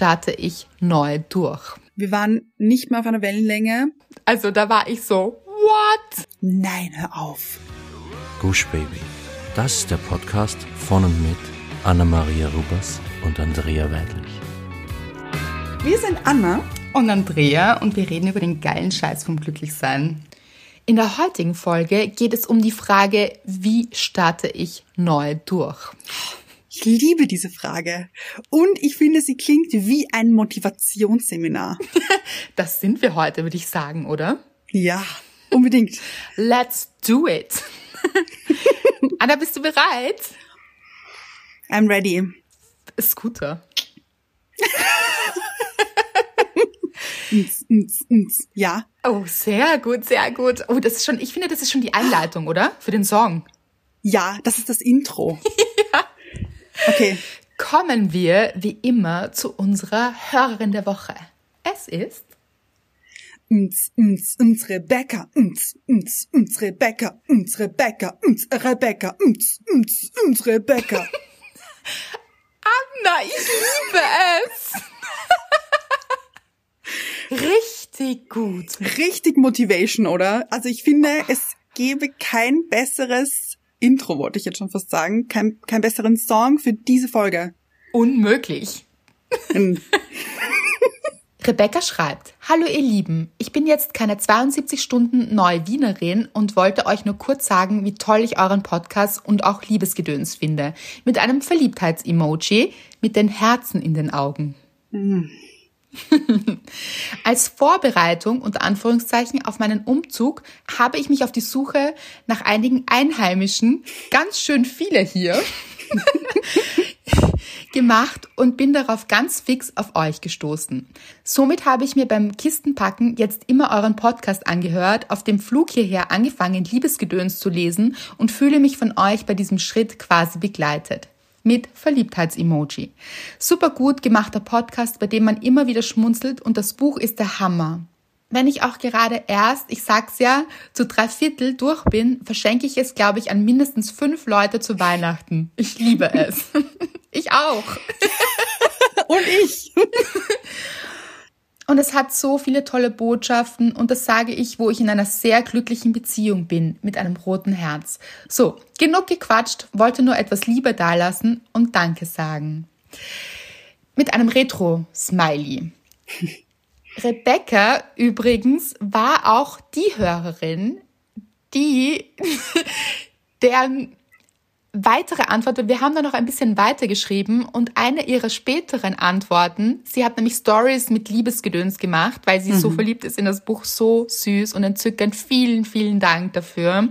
starte ich neu durch? Wir waren nicht mehr auf einer Wellenlänge. Also da war ich so, what? Nein, hör auf. Gush Baby. Das ist der Podcast von und mit Anna-Maria Rubers und Andrea Weidlich. Wir sind Anna Und Andrea und wir reden über den geilen Scheiß vom Glücklichsein. In der heutigen Folge geht es um die Frage, wie starte ich neu durch? Ich liebe diese Frage. Und ich finde, sie klingt wie ein Motivationsseminar. Das sind wir heute, würde ich sagen, oder? Ja, unbedingt. Let's do it. Anna, bist du bereit? I'm ready. Scooter. Ja, Oh, sehr gut, sehr gut. Oh, das ist schon, ich finde, das ist schon die Einleitung, oder? Für den Song. ja, das ist das Intro. ja. Okay. Kommen wir, wie immer, zu unserer Hörerin der Woche. Es ist Ns, ns, ns, Rebecca, ns, ns, ns, Rebecca, ns, Rebecca, ns, Rebecca, ns, ns, ns, Rebecca. Na, ich liebe es. Richtig gut. Richtig Motivation, oder? Also ich finde, es gäbe kein besseres Intro, wollte ich jetzt schon fast sagen, kein, kein besseren Song für diese Folge. Unmöglich. Hm. Rebecca schreibt, Hallo ihr Lieben, ich bin jetzt keine 72 Stunden neue Wienerin und wollte euch nur kurz sagen, wie toll ich euren Podcast und auch Liebesgedöns finde. Mit einem Verliebtheits-Emoji mit den Herzen in den Augen. Als Vorbereitung unter Anführungszeichen auf meinen Umzug habe ich mich auf die Suche nach einigen Einheimischen, ganz schön viele hier, gemacht und bin darauf ganz fix auf euch gestoßen. Somit habe ich mir beim Kistenpacken jetzt immer euren Podcast angehört, auf dem Flug hierher angefangen, Liebesgedöns zu lesen und fühle mich von euch bei diesem Schritt quasi begleitet. Mit Verliebtheits-Emoji. Super gut gemachter Podcast, bei dem man immer wieder schmunzelt und das Buch ist der Hammer. Wenn ich auch gerade erst, ich sag's ja, zu drei Viertel durch bin, verschenke ich es, glaube ich, an mindestens fünf Leute zu Weihnachten. Ich liebe es. Ich auch. Und ich. Und es hat so viele tolle Botschaften und das sage ich, wo ich in einer sehr glücklichen Beziehung bin, mit einem roten Herz. So, genug gequatscht, wollte nur etwas Liebe dalassen und Danke sagen. Mit einem Retro-Smiley. Rebecca übrigens war auch die Hörerin, die deren weitere Antwort, wir haben da noch ein bisschen weiter geschrieben und eine ihrer späteren Antworten, sie hat nämlich Stories mit Liebesgedöns gemacht, weil sie so verliebt ist in das Buch, so süß und entzückend. Vielen, vielen Dank dafür.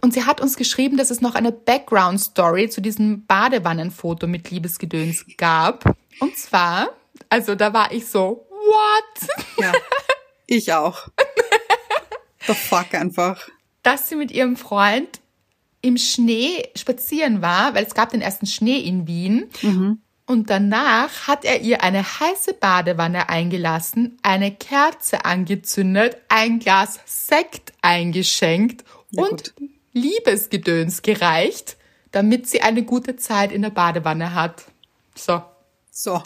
Und sie hat uns geschrieben, dass es noch eine Background-Story zu diesem Badewannenfoto mit Liebesgedöns gab. Und zwar, also da war ich so, what? Ja, ich auch. The fuck einfach. dass sie mit ihrem Freund im Schnee spazieren war, weil es gab den ersten Schnee in Wien. Und danach hat er ihr eine heiße Badewanne eingelassen, eine Kerze angezündet, ein Glas Sekt eingeschenkt Ja, und Liebesgedöns gereicht, damit sie eine gute Zeit in der Badewanne hat. So, So.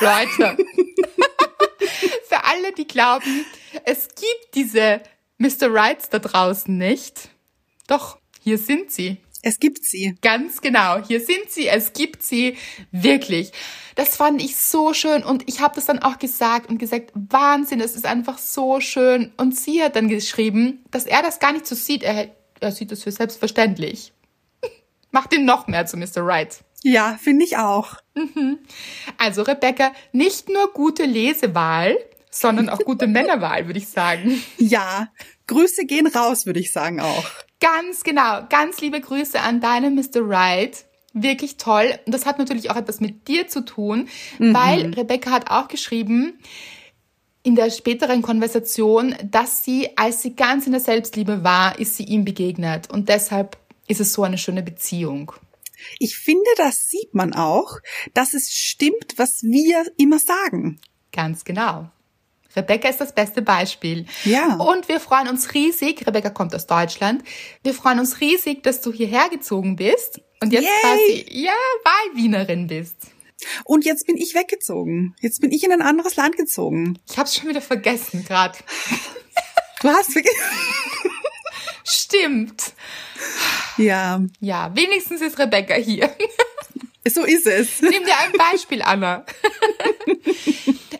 Leute. Für alle, die glauben, es gibt diese Mr. Rights da draußen nicht. Doch, hier sind sie. Es gibt sie. Ganz genau, hier sind sie, es gibt sie wirklich. Das fand ich so schön und ich habe das dann auch gesagt und gesagt, Wahnsinn, es ist einfach so schön. Und sie hat dann geschrieben, dass er das gar nicht so sieht, er, er sieht das für selbstverständlich. Macht ihn noch mehr zu Mr. Right. Ja, finde ich auch. Also Rebecca, nicht nur gute Lesewahl, sondern auch gute Männerwahl, würde ich sagen. Ja. Grüße gehen raus, würde ich sagen auch. Ganz genau. Ganz liebe Grüße an deinen Mr. Right. Wirklich toll. Und das hat natürlich auch etwas mit dir zu tun, weil Rebecca hat auch geschrieben, in der späteren Konversation, dass sie, als sie ganz in der Selbstliebe war, ist sie ihm begegnet. Und deshalb ist es so eine schöne Beziehung. Ich finde, das sieht man auch, dass es stimmt, was wir immer sagen. Ganz genau. Rebecca ist das beste Beispiel. Ja. Und wir freuen uns riesig, Rebecca kommt aus Deutschland, wir freuen uns riesig, dass du hierher gezogen bist und jetzt Yay. quasi, ja, Wahlwienerin bist. Und jetzt bin ich weggezogen. Jetzt bin ich in ein anderes Land gezogen. Ich hab's schon wieder vergessen gerade. Du hast vergessen. Stimmt. Ja, Ja, wenigstens ist Rebecca hier. So ist es. Nimm dir ein Beispiel, Anna.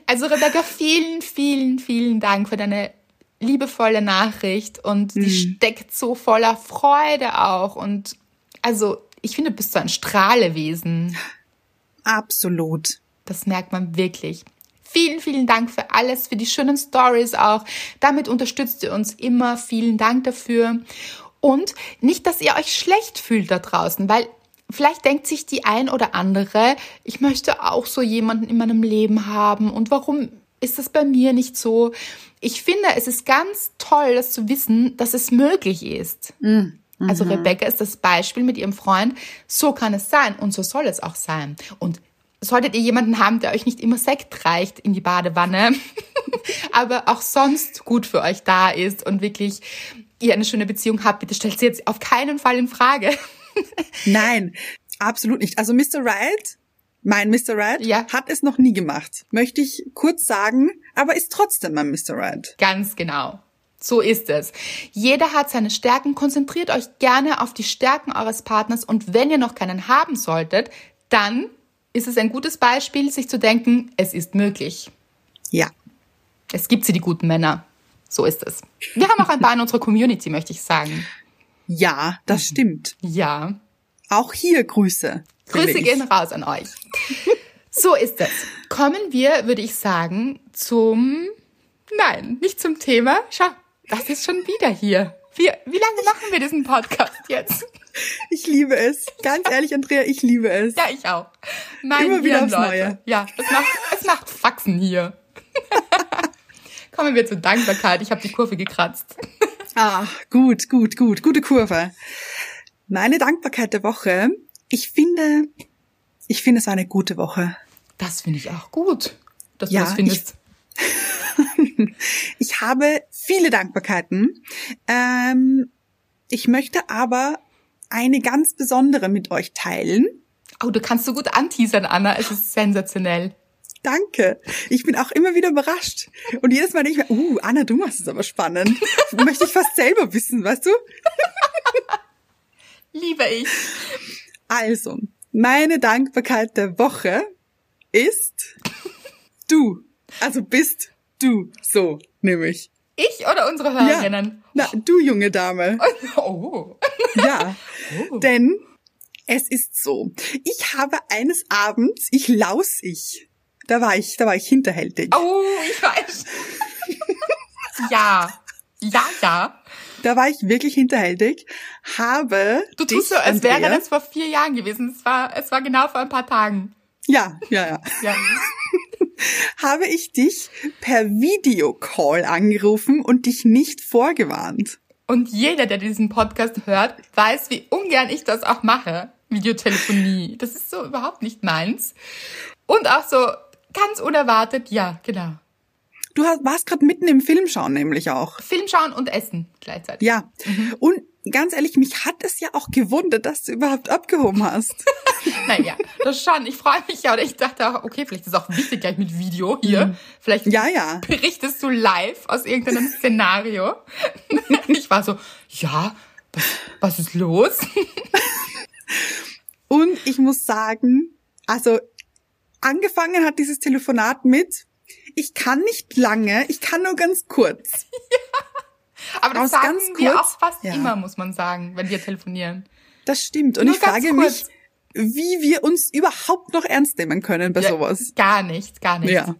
Also Rebecca, vielen, vielen, vielen Dank für deine liebevolle Nachricht und die steckt so voller Freude auch und also ich finde, du bist so ein Strahlewesen. Absolut. Das merkt man wirklich. Vielen, vielen Dank für alles, für die schönen Stories auch. Damit unterstützt ihr uns immer. Vielen Dank dafür. Und nicht, dass ihr euch schlecht fühlt da draußen, weil vielleicht denkt sich die ein oder andere, ich möchte auch so jemanden in meinem Leben haben und warum ist das bei mir nicht so? Ich finde, es ist ganz toll, das zu wissen, dass es möglich ist. Also Rebecca ist das Beispiel mit ihrem Freund. So kann es sein und so soll es auch sein. Und solltet ihr jemanden haben, der euch nicht immer Sekt reicht in die Badewanne, aber auch sonst gut für euch da ist und wirklich ihr eine schöne Beziehung habt, bitte stellt sie jetzt auf keinen Fall in Frage. Nein, absolut nicht. Also Mr. Right, mein Mr. Right, Ja. hat es noch nie gemacht. Möchte ich kurz sagen, aber ist trotzdem mein Mr. Right. Ganz genau. So ist es. Jeder hat seine Stärken. Konzentriert euch gerne auf die Stärken eures Partners und wenn ihr noch keinen haben solltet, dann ist es ein gutes Beispiel, sich zu denken, es ist möglich. Ja. Es gibt sie, die guten Männer. So ist es. Wir haben auch ein paar in unserer Community, möchte ich sagen. Ja, das stimmt. Ja. Auch hier Grüße. Grüße ich. gehen raus an euch. So ist es. Kommen wir, würde ich sagen, zum, nein, nicht zum Thema. Schau, das ist schon wieder hier. Wir, wie lange machen wir diesen Podcast jetzt? Ich liebe es. Ganz ehrlich, Andrea, ich liebe es. Ja, ich auch. Mein Immer wieder Hirn, aufs Leute. Neue. Ja, es macht, es macht Faxen hier. Kommen wir zur Dankbarkeit. Ich habe die Kurve gekratzt. Ah, gut, gut, gut. Gute Kurve. Meine Dankbarkeit der Woche. Ich finde, ich finde es war eine gute Woche. Das finde ich auch gut, dass Ja, du das findest. Ich habe viele Dankbarkeiten. Ähm, ich möchte aber eine ganz besondere mit euch teilen. Oh, du kannst so gut anteasern, Anna. Es ist sensationell. Danke. Ich bin auch immer wieder überrascht. Und jedes Mal denke ich mir, uh, Anna, du machst es aber spannend. Möchte ich fast selber wissen, weißt du? Liebe ich. Also, meine Dankbarkeit der Woche ist du. Also bist du. So, nämlich. Ich oder unsere Hörerinnen? Na, du junge Dame. Oh. Ja. Oh. Denn es ist so. Ich habe eines Abends, ich laus ich. Da war ich, da war ich hinterhältig. Oh, ich weiß. ja. Ja, ja. Da war ich wirklich hinterhältig. Habe Du dich, tust so, als wäre Andrea- das vor vier Jahren gewesen. Es war, es war genau vor ein paar Tagen. Ja, ja, ja. Ja. Habe ich dich per Videocall angerufen und dich nicht vorgewarnt. Und jeder, der diesen Podcast hört, weiß, wie ungern ich das auch mache. Videotelefonie. Das ist so überhaupt nicht meins. Und auch so ganz unerwartet, ja, genau. Du hast, warst gerade mitten im Film schauen, nämlich auch. Film schauen und essen gleichzeitig. Ja. Und ganz ehrlich, mich hat es ja auch gewundert, dass du überhaupt abgehoben hast. Naja, das schon. Ich freue mich ja. Oder ich dachte auch, okay, vielleicht ist es auch wichtig gleich mit Video hier. Vielleicht Ja, ja. berichtest du live aus irgendeinem Szenario. Ich war so, ja, was, was ist los? Und ich muss sagen, also angefangen hat dieses Telefonat mit, ich kann nicht lange, ich kann nur ganz kurz. Aber das Aus sagen ganz wir kurz? auch fast Ja. immer, muss man sagen, wenn wir telefonieren. Das stimmt. Und Nur ich frage kurz. mich, wie wir uns überhaupt noch ernst nehmen können bei Ja, sowas. Gar nicht, gar nicht. Ja.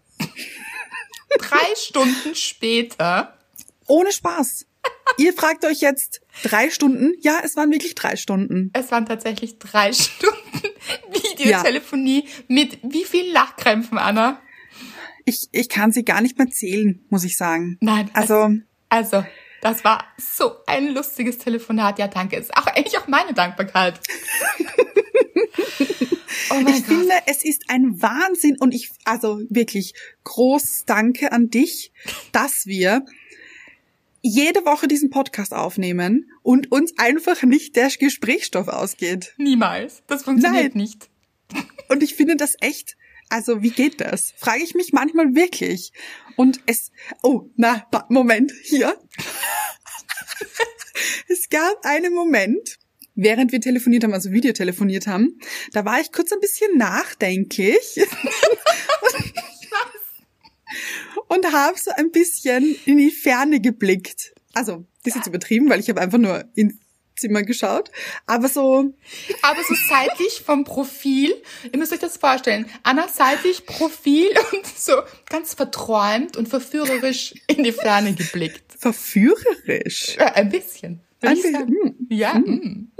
Drei Stunden später, Ohne Spaß. Ihr fragt euch jetzt drei Stunden? Ja, es waren wirklich drei Stunden. es waren tatsächlich drei Stunden Videotelefonie mit wie vielen Lachkrämpfen, Anna? Ich, ich kann sie gar nicht mehr zählen, muss ich sagen. Nein, Also, Also, das war so ein lustiges Telefonat. Ja, danke. Ist auch eigentlich auch meine Dankbarkeit. oh mein ich Gott. finde, es ist ein Wahnsinn und ich, also wirklich groß Danke an dich, dass wir jede Woche diesen Podcast aufnehmen und uns einfach nicht der Gesprächsstoff ausgeht. Niemals. Das funktioniert Nein. nicht. Und ich finde das echt, also wie geht das? Frage ich mich manchmal wirklich. Und es, oh, na, Moment, hier. es gab einen Moment, während wir telefoniert haben, also Videotelefoniert haben, da war ich kurz ein bisschen nachdenklich. und habe so ein bisschen in die Ferne geblickt. Also, das ist jetzt übertrieben, weil ich habe einfach nur ins Zimmer geschaut, aber so... Aber so seitlich vom Profil, ihr müsst euch das vorstellen, Anna seitlich Profil und so ganz verträumt und verführerisch in die Ferne geblickt. Verführerisch? Ja, ein bisschen. Ein bisschen. Hm. Ja. Hm.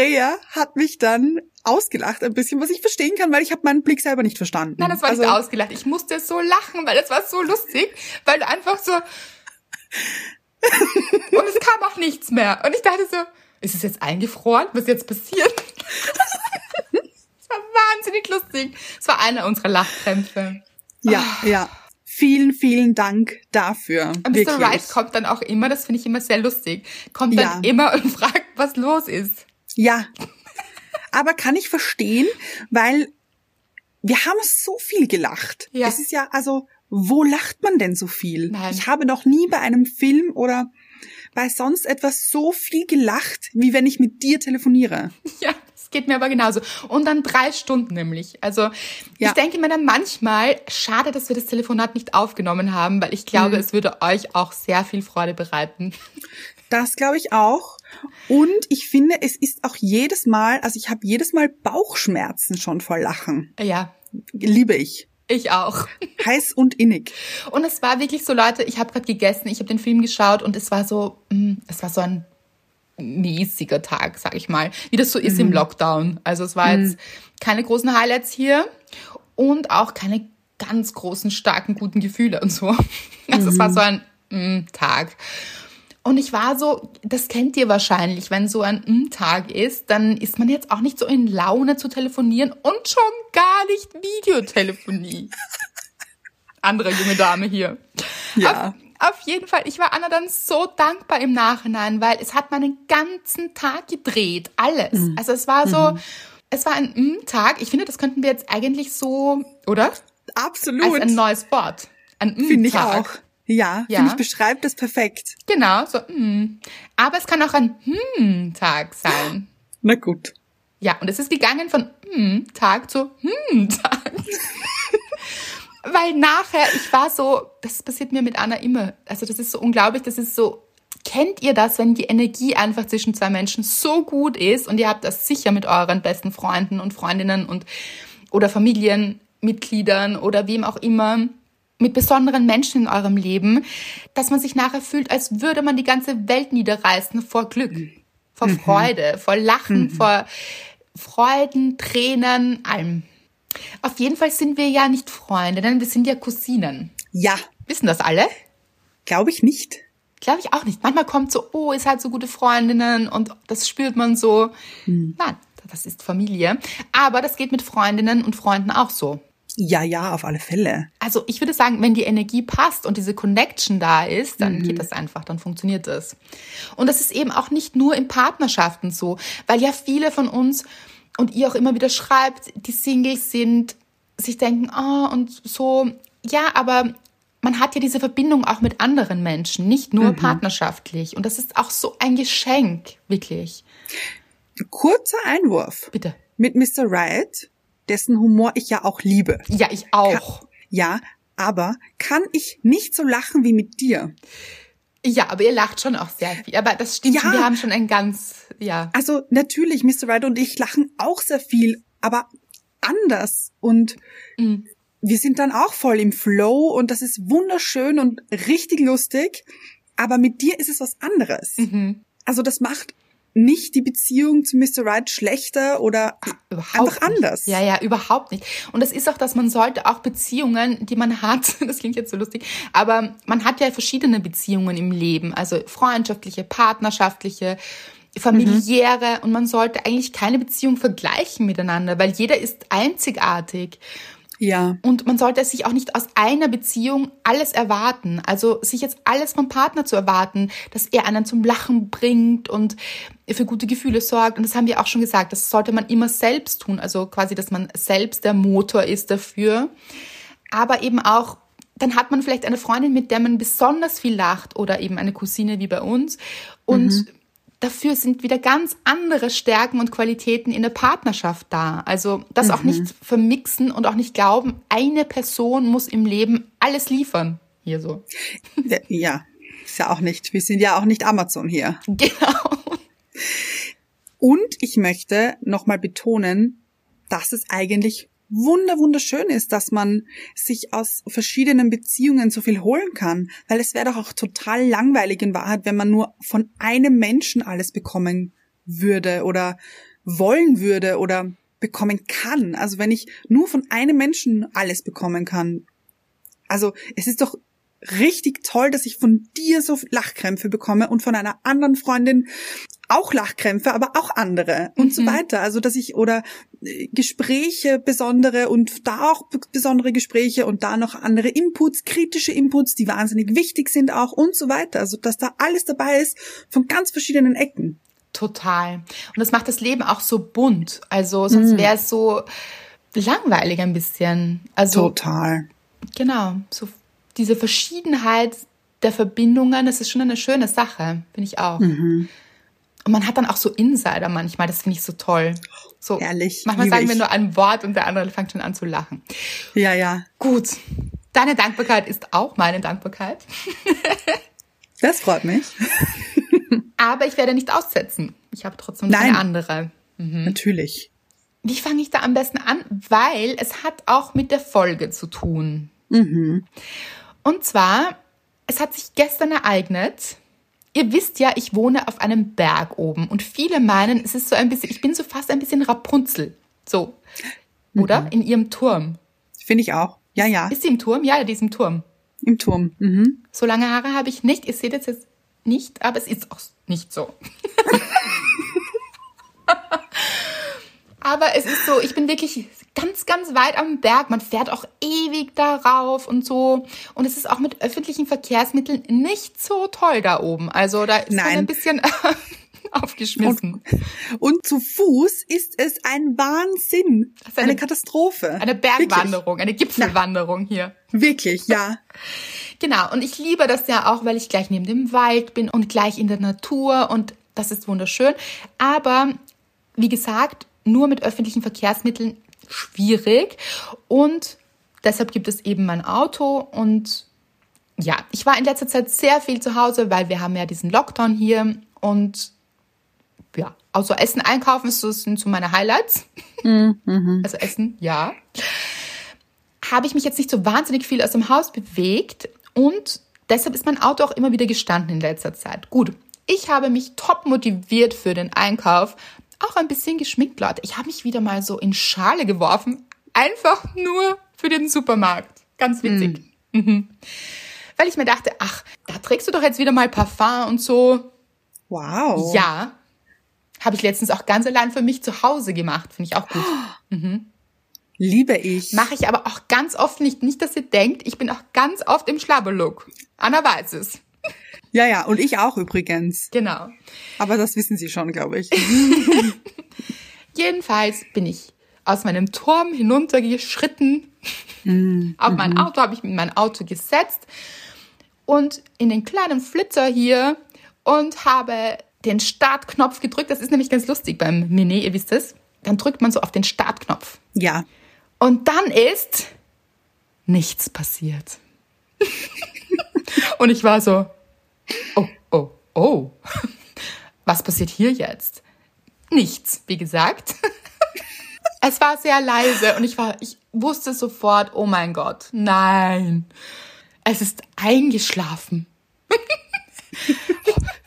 Andrea hat mich dann ausgelacht ein bisschen, was ich verstehen kann, weil ich habe meinen Blick selber nicht verstanden. Nein, das war also, nicht ausgelacht. Ich musste so lachen, weil das war so lustig, weil du einfach so und es kam auch nichts mehr. Und ich dachte so, ist es jetzt eingefroren? Was ist jetzt passiert? Es war wahnsinnig lustig. Es war einer unserer Lachkrämpfe. Ja, oh. ja. Vielen, vielen Dank dafür. Und Mr. Wright kommt dann auch immer, das finde ich immer sehr lustig, kommt dann ja. immer und fragt, was los ist. Ja, aber kann ich verstehen, weil wir haben so viel gelacht. Ja. Es ist ja, also, wo lacht man denn so viel? Nein. Ich habe noch nie bei einem Film oder bei sonst etwas so viel gelacht, wie wenn ich mit dir telefoniere. Ja, das geht mir aber genauso. Und dann drei Stunden nämlich. Also ja. ich denke mir dann manchmal, schade, dass wir das Telefonat nicht aufgenommen haben, weil ich glaube, mhm. es würde euch auch sehr viel Freude bereiten. Das glaube ich auch. Und ich finde, es ist auch jedes Mal, also ich habe jedes Mal Bauchschmerzen schon vor Lachen. Ja. Liebe ich. Ich auch. Heiß und innig. Und es war wirklich so, Leute, ich habe gerade gegessen, ich habe den Film geschaut und es war so, mm, es war so ein mäßiger Tag, sag ich mal, wie das so ist mhm. im Lockdown. Also es war mhm. jetzt keine großen Highlights hier und auch keine ganz großen, starken, guten Gefühle und so. Also mhm. es war mhm. so ein mm, Tag. Und ich war so, das kennt ihr wahrscheinlich, wenn so ein mm Tag ist, dann ist man jetzt auch nicht so in Laune zu telefonieren und schon gar nicht Videotelefonie. Andere junge Dame hier. Ja. Auf, auf jeden Fall, ich war Anna dann so dankbar im Nachhinein, weil es hat meinen ganzen Tag gedreht, alles. Mhm. Also es war so, mhm. es war ein mm-Tag. Ich finde, das könnten wir jetzt eigentlich so, oder? Absolut. Als ein neues Wort. Ein mm-Tag. Finde ich auch. Ja, ja. finde ich beschreibt das perfekt. Genau, so, mm. Aber es kann auch ein Hm-Tag sein. Na gut. Ja, und es ist gegangen von Hm-Tag zu Hm-Tag. Weil nachher, ich war so, das passiert mir mit Anna immer. Also das ist so unglaublich, das ist so, kennt ihr das, wenn die Energie einfach zwischen zwei Menschen so gut ist und ihr habt das sicher mit euren besten Freunden und Freundinnen und oder Familienmitgliedern oder wem auch immer mit besonderen Menschen in eurem Leben, dass man sich nachher fühlt, als würde man die ganze Welt niederreißen vor Glück, vor mhm. Freude, vor Lachen, mhm. vor Freuden, Tränen, allem. Auf jeden Fall sind wir ja nicht Freunde, denn wir sind ja Cousinen. Ja. Wissen das alle? Glaube ich nicht. Glaube ich auch nicht. Manchmal kommt so, oh, ihr seid so gute Freundinnen und das spürt man so. Hm. Nein, das ist Familie. Aber das geht mit Freundinnen und Freunden auch so. Ja, ja, auf alle Fälle. Also ich würde sagen, wenn die Energie passt und diese Connection da ist, dann mhm. geht das einfach, dann funktioniert das. Und das ist eben auch nicht nur in Partnerschaften so, weil ja viele von uns und ihr auch immer wieder schreibt, die Singles sind, sich denken, oh, und so, ja, aber man hat ja diese Verbindung auch mit anderen Menschen, nicht nur mhm. partnerschaftlich. Und das ist auch so ein Geschenk, wirklich. Kurzer Einwurf. Bitte. Mit Mr. Wright dessen Humor ich ja auch liebe. Ja, ich auch. Kann, ja, aber kann ich nicht so lachen wie mit dir? Ja, aber ihr lacht schon auch sehr viel. Aber das stimmt, ja. wir haben schon ein ganz, ja. Also natürlich, Mr. Ryder und ich lachen auch sehr viel, aber anders. Und mhm. wir sind dann auch voll im Flow und das ist wunderschön und richtig lustig. Aber mit dir ist es was anderes. Mhm. Also das macht nicht die Beziehung zu Mr. Right schlechter oder überhaupt einfach nicht. anders. Ja, ja, überhaupt nicht. Und das ist auch, dass man sollte auch Beziehungen, die man hat, das klingt jetzt so lustig, aber man hat ja verschiedene Beziehungen im Leben, also freundschaftliche, partnerschaftliche, familiäre mhm. und man sollte eigentlich keine Beziehung vergleichen miteinander, weil jeder ist einzigartig. Ja. Und man sollte sich auch nicht aus einer Beziehung alles erwarten. Also sich jetzt alles vom Partner zu erwarten, dass er einen zum Lachen bringt und für gute Gefühle sorgt. Und das haben wir auch schon gesagt, das sollte man immer selbst tun. Also quasi, dass man selbst der Motor ist dafür. Aber eben auch, dann hat man vielleicht eine Freundin, mit der man besonders viel lacht oder eben eine Cousine wie bei uns. Und mhm dafür sind wieder ganz andere Stärken und Qualitäten in der Partnerschaft da. Also das mhm. auch nicht vermixen und auch nicht glauben, eine Person muss im Leben alles liefern. Hier so. Ja, ist ja auch nicht. Wir sind ja auch nicht Amazon hier. Genau. Und ich möchte nochmal betonen, dass es eigentlich wunder wunderschön ist, dass man sich aus verschiedenen Beziehungen so viel holen kann, weil es wäre doch auch total langweilig in Wahrheit, wenn man nur von einem Menschen alles bekommen würde oder wollen würde oder bekommen kann. Also wenn ich nur von einem Menschen alles bekommen kann. Also es ist doch richtig toll, dass ich von dir so Lachkrämpfe bekomme und von einer anderen Freundin auch Lachkrämpfe, aber auch andere und mhm. so weiter. Also dass ich oder äh, Gespräche besondere und da auch besondere Gespräche und da noch andere Inputs, kritische Inputs, die wahnsinnig wichtig sind auch und so weiter. Also dass da alles dabei ist von ganz verschiedenen Ecken. Total. Und das macht das Leben auch so bunt. Also sonst mhm. wäre es so langweilig ein bisschen. Also total. Genau. So diese Verschiedenheit der Verbindungen, das ist schon eine schöne Sache, finde ich auch. Mhm. Und man hat dann auch so Insider manchmal, das finde ich so toll. So, Ehrlich. Manchmal sagen wir nur ein Wort und der andere fängt schon an zu lachen. Ja, ja. Gut. Deine Dankbarkeit ist auch meine Dankbarkeit. Das freut mich. Aber ich werde nicht aussetzen. Ich habe trotzdem noch eine andere. Mhm. Natürlich. Wie fange ich da am besten an? Weil es hat auch mit der Folge zu tun. Mhm. Und zwar, es hat sich gestern ereignet, Ihr wisst ja, ich wohne auf einem Berg oben und viele meinen, es ist so ein bisschen, ich bin so fast ein bisschen Rapunzel. So. Oder? Mhm. In ihrem Turm. Finde ich auch. Ja, ja. Ist sie im Turm? Ja, die ist im Turm. Im Turm. Mhm. So lange Haare habe ich nicht. Ihr seht jetzt, jetzt nicht, aber es ist auch nicht so. aber es ist so, ich bin wirklich ganz, ganz weit am Berg. Man fährt auch ewig darauf und so. Und es ist auch mit öffentlichen Verkehrsmitteln nicht so toll da oben. Also da ist man ein bisschen aufgeschmissen. Und, und, zu Fuß ist es ein Wahnsinn. Eine, eine, Katastrophe. Eine Bergwanderung, Wirklich? eine Gipfelwanderung hier. Wirklich, ja. Genau. Und ich liebe das ja auch, weil ich gleich neben dem Wald bin und gleich in der Natur und das ist wunderschön. Aber wie gesagt, nur mit öffentlichen Verkehrsmitteln schwierig. Und deshalb gibt es eben mein Auto und ja, ich war in letzter Zeit sehr viel zu Hause, weil wir haben ja diesen Lockdown hier und ja, also Essen einkaufen so sind so meine Highlights. Mhm. Also Essen, ja. Habe ich mich jetzt nicht so wahnsinnig viel aus dem Haus bewegt und deshalb ist mein Auto auch immer wieder gestanden in letzter Zeit. Gut, ich habe mich top motiviert für den Einkauf, auch ein bisschen geschminkt, Leute. Ich habe mich wieder mal so in Schale geworfen. Einfach nur für den Supermarkt. Ganz witzig. Mm. Mhm. Weil ich mir dachte, ach, da trägst du doch jetzt wieder mal Parfum und so. Wow. Ja. Habe ich letztens auch ganz allein für mich zu Hause gemacht. Finde ich auch gut. Mhm. Liebe ich. Mache ich aber auch ganz oft nicht. Nicht, dass ihr denkt, ich bin auch ganz oft im Schlabberlook. Anna weiß es. Ja, ja, und ich auch übrigens. Genau. Aber das wissen Sie schon, glaube ich. Jedenfalls bin ich aus meinem Turm hinuntergeschritten. Mm, Auf mein mhm. Auto habe ich mit mein Auto gesetzt und in den kleinen Flitzer hier und habe den Startknopf gedrückt. Das ist nämlich ganz lustig beim Mini, ihr wisst es. Dann drückt man so auf den Startknopf. Ja. Und dann ist nichts passiert. und ich war so, oh, oh, oh, was passiert hier jetzt? Nichts, wie gesagt. es war sehr leise und ich war, ich wusste sofort, oh mein Gott, nein, es ist eingeschlafen.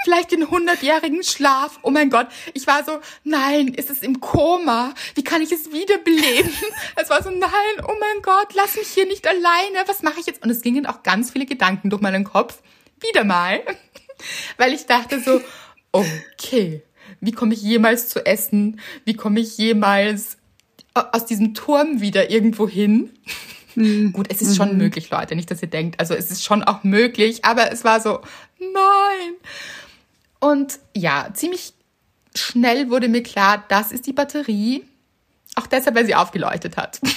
Vielleicht den hundertjährigen Schlaf. Oh mein Gott. Ich war so, nein, ist es im Koma? Wie kann ich es wiederbeleben? Es war so, nein, oh mein Gott, lass mich hier nicht alleine. Was mache ich jetzt? Und es gingen auch ganz viele Gedanken durch meinen Kopf. Wieder mal. Weil ich dachte so, okay, wie komme ich jemals zu essen? Wie komme ich jemals aus diesem Turm wieder irgendwo hin. Mhm. Gut, es ist schon mhm. möglich, Leute, nicht, dass ihr denkt. Also es ist schon auch möglich, aber es war so, nein. Und ja, ziemlich schnell wurde mir klar, das ist die Batterie. Auch deshalb, weil sie aufgeleuchtet hat.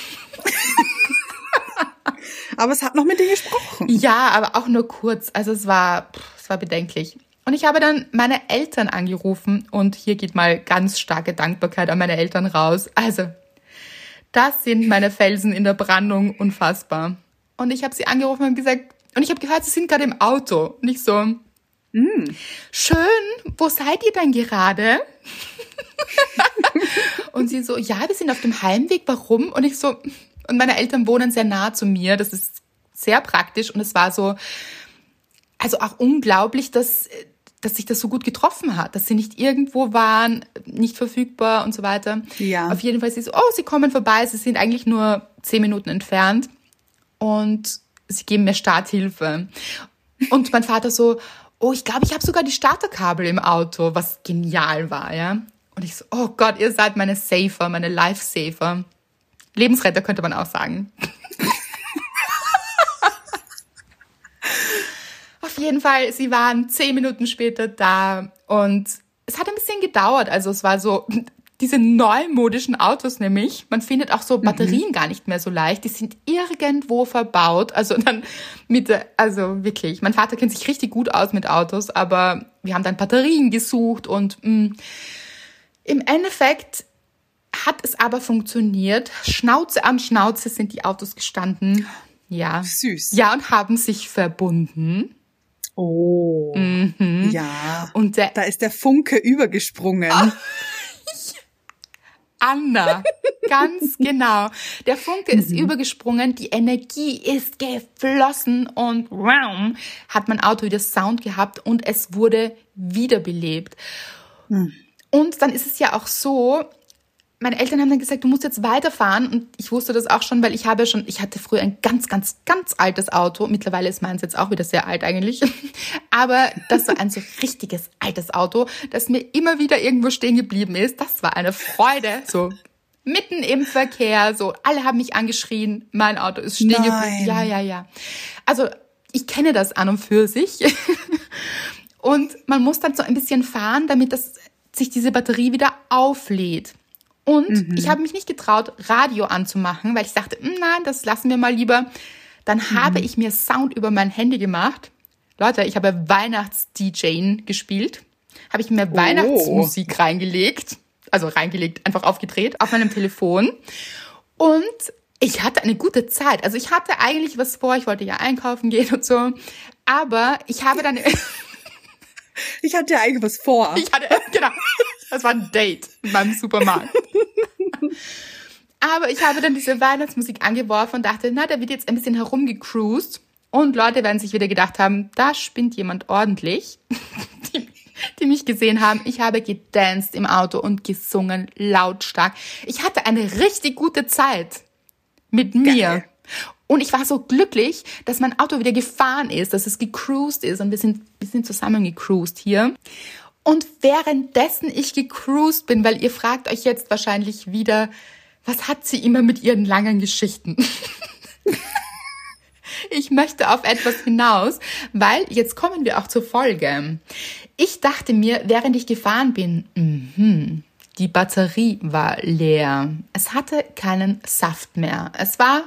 aber es hat noch mit dir gesprochen. Ja, aber auch nur kurz. Also es war, es war bedenklich. Und ich habe dann meine Eltern angerufen und hier geht mal ganz starke Dankbarkeit an meine Eltern raus. Also, das sind meine Felsen in der Brandung, unfassbar. Und ich habe sie angerufen und gesagt, und ich habe gehört, sie sind gerade im Auto. Nicht so, mm. schön, wo seid ihr denn gerade? und sie so, ja, wir sind auf dem Heimweg, warum? Und ich so, und meine Eltern wohnen sehr nah zu mir, das ist sehr praktisch und es war so, also auch unglaublich, dass dass sich das so gut getroffen hat, dass sie nicht irgendwo waren, nicht verfügbar und so weiter. Ja. Auf jeden Fall sie so, oh, sie kommen vorbei, sie sind eigentlich nur zehn Minuten entfernt und sie geben mir Starthilfe. Und mein Vater so, oh, ich glaube, ich habe sogar die Starterkabel im Auto, was genial war, ja. Und ich so, oh Gott, ihr seid meine Safer, meine Lifesaver. Lebensretter könnte man auch sagen. Auf jeden Fall, sie waren zehn Minuten später da und es hat ein bisschen gedauert. Also es war so, diese neumodischen Autos nämlich, man findet auch so mhm. Batterien mhm. gar nicht mehr so leicht. Die sind irgendwo verbaut. Also dann mit, also wirklich, mein Vater kennt sich richtig gut aus mit Autos, aber wir haben dann Batterien gesucht und mh, mm, im Endeffekt hat es aber funktioniert. Schnauze an Schnauze sind die Autos gestanden. Ja. Süß. Ja, und haben sich verbunden. Oh. Mhm. Ja. Und der, da ist der Funke übergesprungen. Oh. Anna, ganz genau. Der Funke ist mhm. übergesprungen, die Energie ist geflossen und wow, hat mein Auto wieder Sound gehabt und es wurde wiederbelebt. Mhm. Und dann ist es ja auch so, meine Eltern haben dann gesagt, du musst jetzt weiterfahren und ich wusste das auch schon, weil ich habe schon, ich hatte früher ein ganz, ganz, ganz altes Auto. Mittlerweile ist meins jetzt auch wieder sehr alt eigentlich. Aber das war ein so richtiges altes Auto, das mir immer wieder irgendwo stehen geblieben ist. Das war eine Freude. So mitten im Verkehr, so alle haben mich angeschrien, mein Auto ist stehen geblieben. Ja, ja, ja. Also ich kenne das an und für sich. Und man muss dann so ein bisschen fahren, damit das sich diese Batterie wieder auflädt. Und mhm. ich habe mich nicht getraut, Radio anzumachen, weil ich dachte, hm, nein, das lassen wir mal lieber. Dann mhm. habe ich mir Sound über mein Handy gemacht. Leute, ich habe Weihnachts-DJing gespielt. Habe ich mir oh. Weihnachtsmusik reingelegt. Also reingelegt, einfach aufgedreht auf meinem Telefon. Und ich hatte eine gute Zeit. Also ich hatte eigentlich was vor. Ich wollte ja einkaufen gehen und so. Aber ich habe dann... ich hatte ja eigentlich was vor. Ich hatte, genau. Das war ein Date in meinem Supermarkt. Aber ich habe dann diese Weihnachtsmusik angeworfen und dachte, na, da wird jetzt ein bisschen herumgecruised. Und Leute werden sich wieder gedacht haben, da spinnt jemand ordentlich. Die, die mich gesehen haben. Ich habe gedanced im Auto und gesungen lautstark. Ich hatte eine richtig gute Zeit mit mir. Geil. Und ich war so glücklich, dass mein Auto wieder gefahren ist, dass es gecruised ist und wir sind, wir sind zusammen gecruised hier. Und währenddessen ich gecruised bin, weil ihr fragt euch jetzt wahrscheinlich wieder, was hat sie immer mit ihren langen Geschichten? ich möchte auf etwas hinaus, weil jetzt kommen wir auch zur Folge. Ich dachte mir, während ich gefahren bin, mh, die Batterie war leer. Es hatte keinen Saft mehr. Es war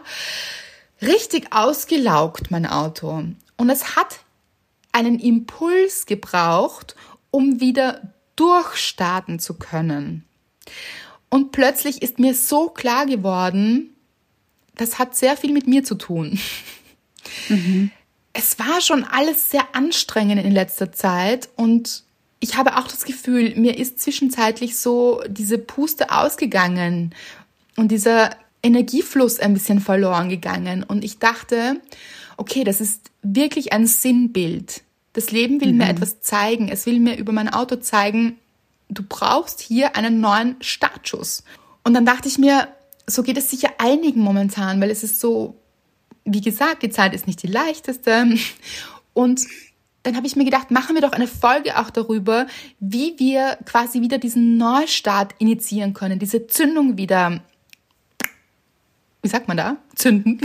richtig ausgelaugt, mein Auto. Und es hat einen Impuls gebraucht, um wieder durchstarten zu können. Und plötzlich ist mir so klar geworden, das hat sehr viel mit mir zu tun. Mhm. Es war schon alles sehr anstrengend in letzter Zeit und ich habe auch das Gefühl, mir ist zwischenzeitlich so diese Puste ausgegangen und dieser Energiefluss ein bisschen verloren gegangen. Und ich dachte, okay, das ist wirklich ein Sinnbild. Das Leben will mhm. mir etwas zeigen. Es will mir über mein Auto zeigen, du brauchst hier einen neuen Startschuss. Und dann dachte ich mir, so geht es sicher einigen momentan, weil es ist so, wie gesagt, die Zeit ist nicht die leichteste. Und dann habe ich mir gedacht, machen wir doch eine Folge auch darüber, wie wir quasi wieder diesen Neustart initiieren können, diese Zündung wieder wie sagt man da? Zünden.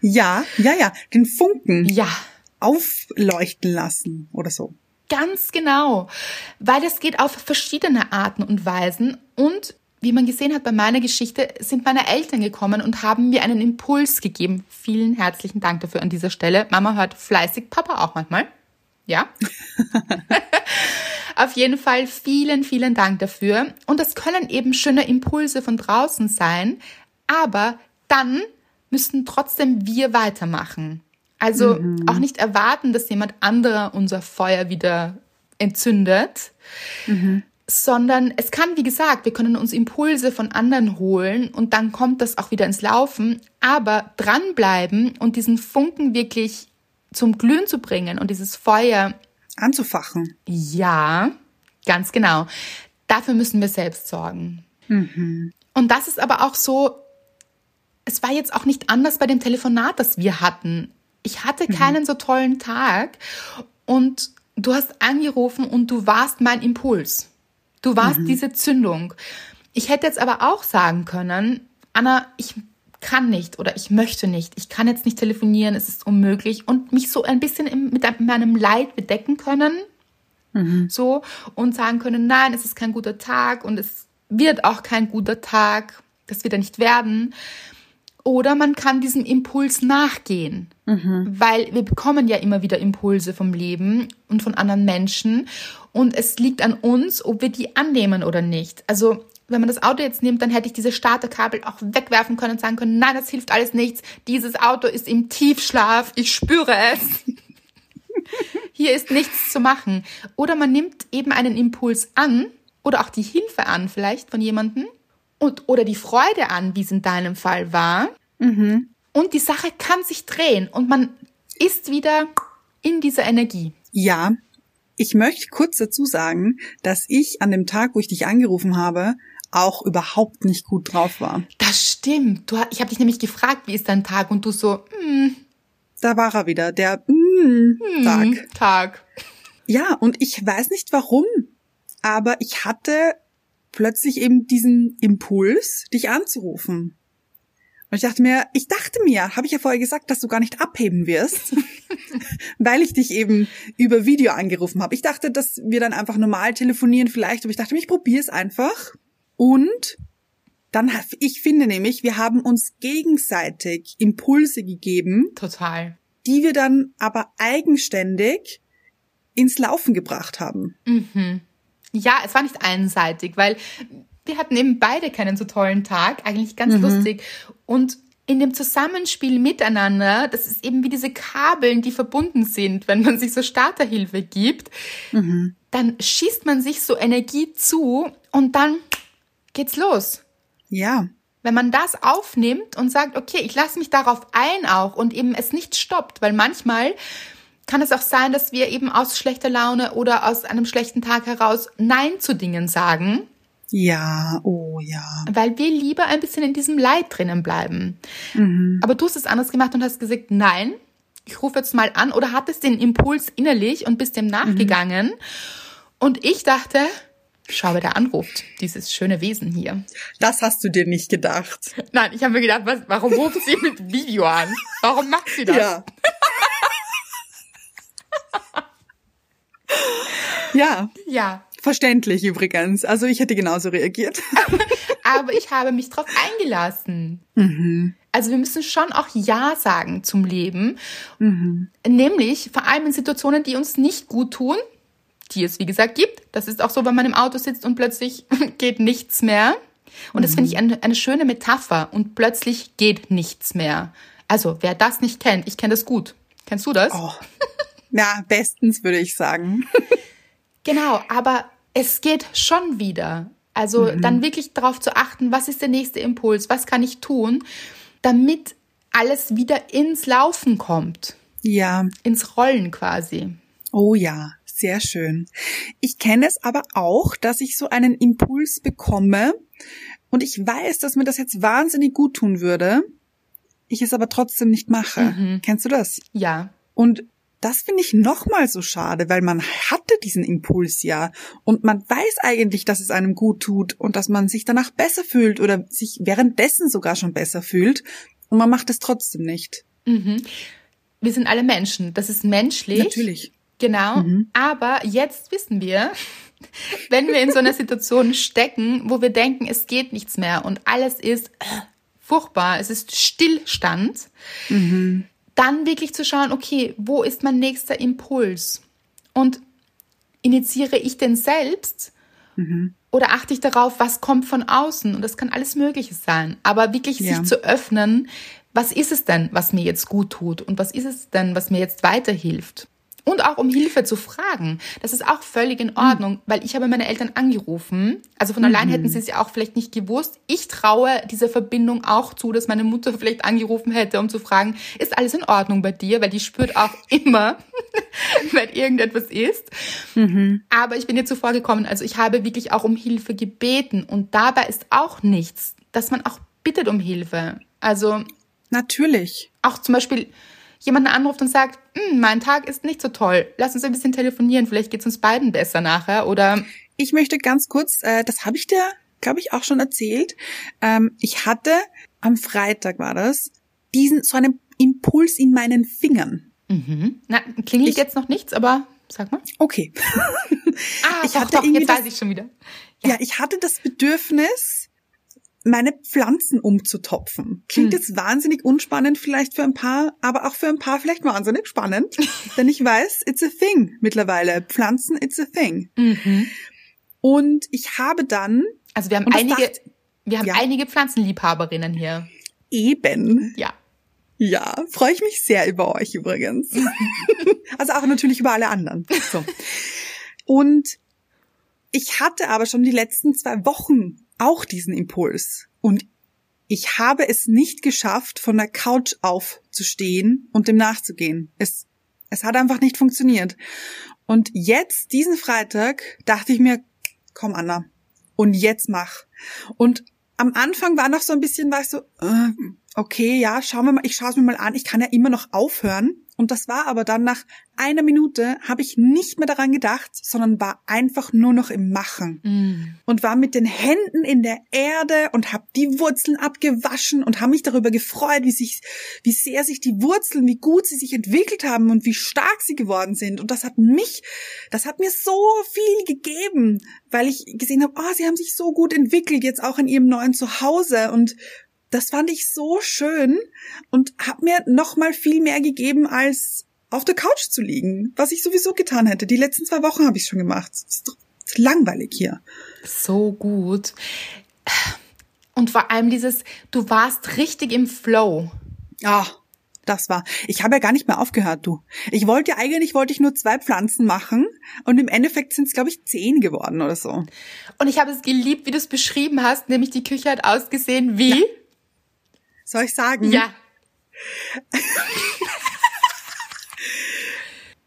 ja, ja, ja, den Funken. Ja. Aufleuchten lassen oder so. Ganz genau, weil es geht auf verschiedene Arten und Weisen und wie man gesehen hat bei meiner Geschichte, sind meine Eltern gekommen und haben mir einen Impuls gegeben. Vielen herzlichen Dank dafür an dieser Stelle. Mama hört fleißig, Papa auch manchmal. Ja. Auf jeden Fall vielen, vielen Dank dafür. Und das können eben schöne Impulse von draußen sein, aber dann müssten trotzdem wir weitermachen. Also mhm. auch nicht erwarten, dass jemand anderer unser Feuer wieder entzündet, mhm. sondern es kann, wie gesagt, wir können uns Impulse von anderen holen und dann kommt das auch wieder ins Laufen, aber dranbleiben und diesen Funken wirklich zum Glühen zu bringen und dieses Feuer anzufachen. Ja, ganz genau. Dafür müssen wir selbst sorgen. Mhm. Und das ist aber auch so, es war jetzt auch nicht anders bei dem Telefonat, das wir hatten. Ich hatte mhm. keinen so tollen Tag und du hast angerufen und du warst mein Impuls. Du warst mhm. diese Zündung. Ich hätte jetzt aber auch sagen können, Anna, ich kann nicht oder ich möchte nicht, ich kann jetzt nicht telefonieren, es ist unmöglich und mich so ein bisschen im, mit meinem Leid bedecken können, mhm. so und sagen können, nein, es ist kein guter Tag und es wird auch kein guter Tag, das wird er nicht werden. Oder man kann diesem Impuls nachgehen, mhm. weil wir bekommen ja immer wieder Impulse vom Leben und von anderen Menschen und es liegt an uns, ob wir die annehmen oder nicht. Also wenn man das Auto jetzt nimmt, dann hätte ich diese Starterkabel auch wegwerfen können und sagen können, nein, das hilft alles nichts. Dieses Auto ist im Tiefschlaf. Ich spüre es. Hier ist nichts zu machen. Oder man nimmt eben einen Impuls an oder auch die Hilfe an vielleicht von jemandem und oder die Freude an, wie es in deinem Fall war. Mhm. Und die Sache kann sich drehen und man ist wieder in dieser Energie. Ja, ich möchte kurz dazu sagen, dass ich an dem Tag, wo ich dich angerufen habe, auch überhaupt nicht gut drauf war. Das stimmt. Du, ich habe dich nämlich gefragt, wie ist dein Tag? Und du so, mm. Da war er wieder, der mm, Tag. Tag. Ja, und ich weiß nicht warum, aber ich hatte plötzlich eben diesen Impuls, dich anzurufen. Und ich dachte mir, ich dachte mir, habe ich ja vorher gesagt, dass du gar nicht abheben wirst, weil ich dich eben über Video angerufen habe. Ich dachte, dass wir dann einfach normal telefonieren vielleicht, aber ich dachte mir, ich probiere es einfach. Und dann, ich finde nämlich, wir haben uns gegenseitig Impulse gegeben. Total. Die wir dann aber eigenständig ins Laufen gebracht haben. Mhm. Ja, es war nicht einseitig, weil wir hatten eben beide keinen so tollen Tag, eigentlich ganz mhm. lustig. Und in dem Zusammenspiel miteinander, das ist eben wie diese Kabeln, die verbunden sind, wenn man sich so Starterhilfe gibt, mhm. dann schießt man sich so Energie zu und dann geht's los. Ja. Wenn man das aufnimmt und sagt, okay, ich lasse mich darauf ein auch und eben es nicht stoppt, weil manchmal kann es auch sein, dass wir eben aus schlechter Laune oder aus einem schlechten Tag heraus Nein zu Dingen sagen. Ja, oh ja. Weil wir lieber ein bisschen in diesem Leid drinnen bleiben. Mhm. Aber du hast es anders gemacht und hast gesagt, nein, ich rufe jetzt mal an oder hattest den Impuls innerlich und bist dem nachgegangen. Mhm. Und ich dachte, Schau, wer da anruft, dieses schöne Wesen hier. Das hast du dir nicht gedacht. Nein, ich habe mir gedacht, was, warum ruft sie mit Video an? Warum macht sie das? Ja. Ja. Ja. Verständlich übrigens. Also ich hätte genauso reagiert. Aber ich habe mich drauf eingelassen. Mhm. Also wir müssen schon auch Ja sagen zum Leben. Mhm. Nämlich vor allem in Situationen, die uns nicht gut tun, die es, wie gesagt, gibt. Das ist auch so, wenn man im Auto sitzt und plötzlich geht nichts mehr. Und das finde ich eine, eine schöne Metapher. Und plötzlich geht nichts mehr. Also, wer das nicht kennt, ich kenne das gut. Kennst du das? Oh. Ja, bestens würde ich sagen. genau, aber es geht schon wieder. Also mhm. dann wirklich darauf zu achten, was ist der nächste Impuls, was kann ich tun, damit alles wieder ins Laufen kommt. Ja. Ins Rollen quasi. Oh ja, sehr schön. Ich kenne es aber auch, dass ich so einen Impuls bekomme und ich weiß, dass mir das jetzt wahnsinnig gut tun würde, ich es aber trotzdem nicht mache. Mhm. Kennst du das? Ja. Und das finde ich nochmal so schade, weil man hatte diesen Impuls ja und man weiß eigentlich, dass es einem gut tut und dass man sich danach besser fühlt oder sich währenddessen sogar schon besser fühlt und man macht es trotzdem nicht. Mhm. Wir sind alle Menschen, das ist menschlich. Natürlich. Genau, mhm. aber jetzt wissen wir, wenn wir in so einer Situation stecken, wo wir denken, es geht nichts mehr und alles ist äh, furchtbar, es ist Stillstand, mhm dann wirklich zu schauen, okay, wo ist mein nächster Impuls? Und initiiere ich den selbst? Mhm. Oder achte ich darauf, was kommt von außen? Und das kann alles Mögliche sein. Aber wirklich ja. sich zu öffnen, was ist es denn, was mir jetzt gut tut? Und was ist es denn, was mir jetzt weiterhilft? Und auch um Hilfe zu fragen. Das ist auch völlig in Ordnung, mhm. weil ich habe meine Eltern angerufen. Also von allein mhm. hätten sie es ja auch vielleicht nicht gewusst. Ich traue dieser Verbindung auch zu, dass meine Mutter vielleicht angerufen hätte, um zu fragen, ist alles in Ordnung bei dir? Weil die spürt auch immer, wenn irgendetwas ist. Mhm. Aber ich bin ihr zuvor gekommen. Also ich habe wirklich auch um Hilfe gebeten. Und dabei ist auch nichts, dass man auch bittet um Hilfe. Also. Natürlich. Auch zum Beispiel, jemanden anruft und sagt, hm, mein Tag ist nicht so toll, lass uns ein bisschen telefonieren, vielleicht geht's uns beiden besser nachher oder ich möchte ganz kurz, äh, das habe ich dir, glaube ich, auch schon erzählt. Ähm, ich hatte am Freitag war das diesen so einen Impuls in meinen Fingern. Mhm. Na, klingelt ich, jetzt noch nichts, aber sag mal. Okay. ah, ich doch, hatte doch, jetzt weiß ich schon wieder. Ja. ja, ich hatte das Bedürfnis, meine Pflanzen umzutopfen. Klingt hm. jetzt wahnsinnig unspannend vielleicht für ein paar, aber auch für ein paar vielleicht wahnsinnig spannend, denn ich weiß, it's a thing mittlerweile. Pflanzen, it's a thing. Mhm. Und ich habe dann, also wir haben einige, dachte, wir haben ja, einige Pflanzenliebhaberinnen hier. Eben. Ja. Ja, freue ich mich sehr über euch übrigens. also auch natürlich über alle anderen. So. Und ich hatte aber schon die letzten zwei Wochen auch diesen Impuls. Und ich habe es nicht geschafft, von der Couch aufzustehen und dem nachzugehen. Es, es hat einfach nicht funktioniert. Und jetzt, diesen Freitag, dachte ich mir, komm Anna, und jetzt mach. Und am Anfang war noch so ein bisschen, war ich so, äh, okay, ja, schauen wir mal, ich schaue es mir mal an, ich kann ja immer noch aufhören. Und das war aber dann nach einer Minute, habe ich nicht mehr daran gedacht, sondern war einfach nur noch im Machen. Mm. Und war mit den Händen in der Erde und habe die Wurzeln abgewaschen und habe mich darüber gefreut, wie sich, wie sehr sich die Wurzeln, wie gut sie sich entwickelt haben und wie stark sie geworden sind. Und das hat mich, das hat mir so viel gegeben, weil ich gesehen habe, oh, sie haben sich so gut entwickelt, jetzt auch in ihrem neuen Zuhause und das fand ich so schön und hat mir noch mal viel mehr gegeben als auf der Couch zu liegen, was ich sowieso getan hätte. Die letzten zwei Wochen habe ich schon gemacht. Ist doch langweilig hier. So gut. Und vor allem dieses, du warst richtig im Flow. Ja, das war. Ich habe ja gar nicht mehr aufgehört, du. Ich wollte ja eigentlich wollte ich nur zwei Pflanzen machen und im Endeffekt sind es glaube ich zehn geworden oder so. Und ich habe es geliebt, wie du es beschrieben hast, nämlich die Küche hat ausgesehen wie ja. Soll ich sagen? Ja.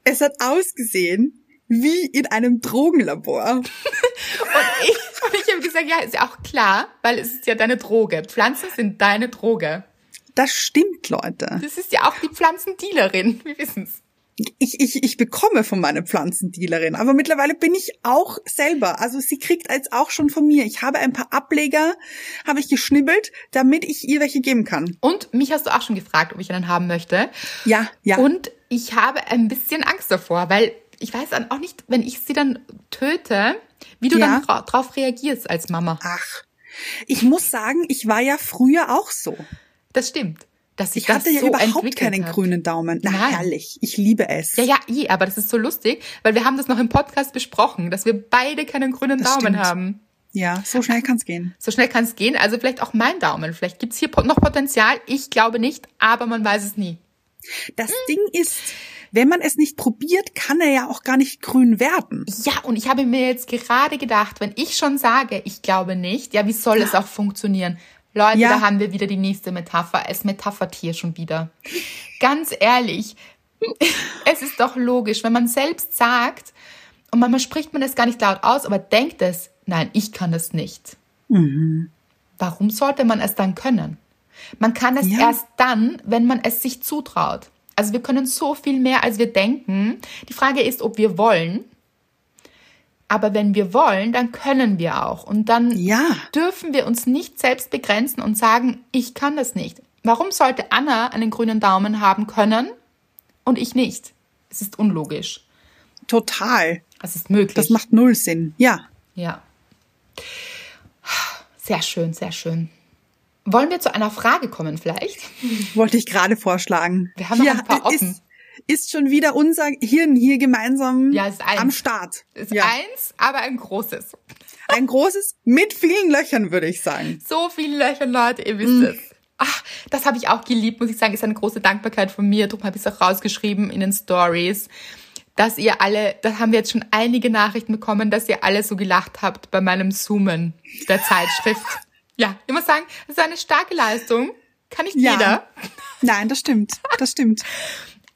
es hat ausgesehen wie in einem Drogenlabor. und ich, und ich habe gesagt, ja, ist ja auch klar, weil es ist ja deine Droge. Pflanzen sind deine Droge. Das stimmt, Leute. Das ist ja auch die Pflanzendealerin. Wir wissen's ich, ich, ich bekomme von meiner Pflanzendealerin, aber mittlerweile bin ich auch selber. Also sie kriegt jetzt auch schon von mir. Ich habe ein paar Ableger, habe ich geschnibbelt, damit ich ihr welche geben kann. Und mich hast du auch schon gefragt, ob ich einen haben möchte. Ja, ja. Und ich habe ein bisschen Angst davor, weil ich weiß dann auch nicht, wenn ich sie dann töte, wie du ja. dann drauf reagierst als Mama. Ach, ich muss sagen, ich war ja früher auch so. Das stimmt dass ich hatte ja so überhaupt keinen hat. grünen Daumen. Na Nein. herrlich, ich liebe es. Ja, ja, eh, aber das ist so lustig, weil wir haben das noch im Podcast besprochen, dass wir beide keinen grünen das Daumen stimmt. haben. Ja, so schnell kann's gehen. So schnell kann's gehen. Also vielleicht auch mein Daumen. Vielleicht gibt's hier noch Potenzial. Ich glaube nicht, aber man weiß es nie. Das hm. Ding ist, wenn man es nicht probiert, kann er ja auch gar nicht grün werden. Ja, und ich habe mir jetzt gerade gedacht, wenn ich schon sage, ich glaube nicht, ja, wie soll es auch funktionieren? Leute, ja. da haben wir wieder die nächste Metapher. Es metaphert hier schon wieder. Ganz ehrlich, es ist doch logisch, wenn man selbst sagt, und manchmal spricht man es gar nicht laut aus, aber denkt es, nein, ich kann das nicht. Mhm. Warum sollte man es dann können? Man kann es ja. erst dann, wenn man es sich zutraut. Also wir können so viel mehr, als wir denken. Die Frage ist, ob wir wollen. Aber wenn wir wollen, dann können wir auch. Und dann Ja. dürfen wir uns nicht selbst begrenzen und sagen, ich kann das nicht. Warum sollte Anna einen grünen Daumen haben können und ich nicht? Es ist unlogisch. Total. Es ist möglich. Das macht null Sinn. Ja. Ja. Sehr schön, sehr schön. Wollen wir zu einer Frage kommen vielleicht? Wollte ich gerade vorschlagen. Wir haben noch ein paar offen. ist schon wieder unser Hirn hier gemeinsam Ja, ist am Start. Ist ja. eins, aber ein großes. Ein großes mit vielen Löchern, würde ich sagen. So viele Löcher, Leute, ihr wisst Mhm. es. Ach, das habe ich auch geliebt, muss ich sagen. Ist eine große Dankbarkeit von mir. Darum habe ich es auch rausgeschrieben in den Stories, dass ihr alle, da haben wir jetzt schon einige Nachrichten bekommen, dass ihr alle so gelacht habt bei meinem Zoomen der Zeitschrift. ja, ich muss sagen, das ist eine starke Leistung. Kann nicht Ja. jeder. Nein, das stimmt. Das stimmt.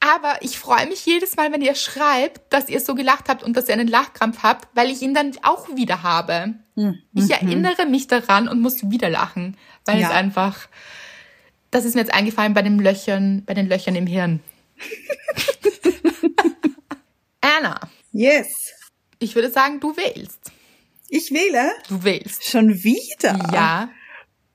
Aber ich freue mich jedes Mal, wenn ihr schreibt, dass ihr so gelacht habt und dass ihr einen Lachkrampf habt, weil ich ihn dann auch wieder habe. Mhm. Ich erinnere mich daran und muss wieder lachen, weil Ja. es einfach, das ist mir jetzt eingefallen bei den Löchern, bei den Löchern im Hirn. Anna, Yes. ich würde sagen, du wählst. Ich wähle Du wählst. schon wieder. Ja,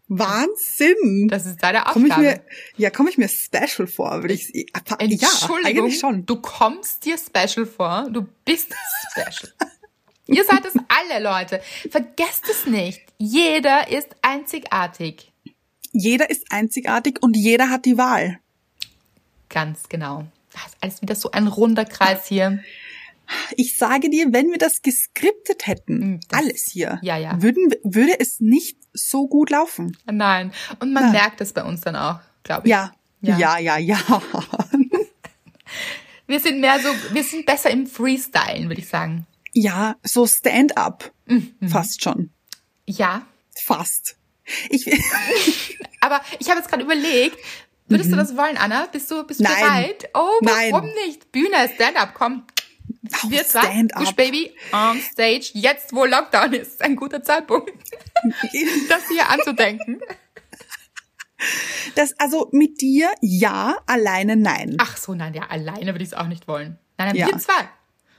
Wahnsinn. das ist deine Komm ich Aufgabe. mir, ja, komme ich mir special vor, würde ich ja, Entschuldigung, eigentlich schon. du kommst dir special vor. Du bist special. Ihr seid es alle, Leute. Vergesst es nicht. Jeder ist einzigartig. Jeder ist einzigartig und jeder hat die Wahl. Ganz genau. Das ist alles wieder so ein runder Kreis hier. Ich sage dir, wenn wir das geskriptet hätten, Mm, das- alles hier, ja, ja. Würden, würde es nicht so gut laufen. Nein. Und man Ja. merkt es bei uns dann auch, glaube ich. Ja, Ja. ja, ja, ja. Wir sind mehr so, wir sind besser im Freestylen, würde ich sagen. Ja, so Stand-up. Mhm. Fast schon. Ja. Fast. Ich, Aber ich habe jetzt gerade überlegt, würdest du das wollen, Anna? Bist du, bist du Mhm. Nein. bereit? Oh, Nein. warum nicht? Bühne, Stand-up, komm. Auf Wir zwei, Stand-up. Gush Baby, on stage, jetzt wo Lockdown ist, ist ein guter Zeitpunkt, das hier anzudenken. das, also mit dir ja, alleine nein. Ach so, nein, ja, alleine würde ich es auch nicht wollen. Nein, nein, Ja. wir zwei.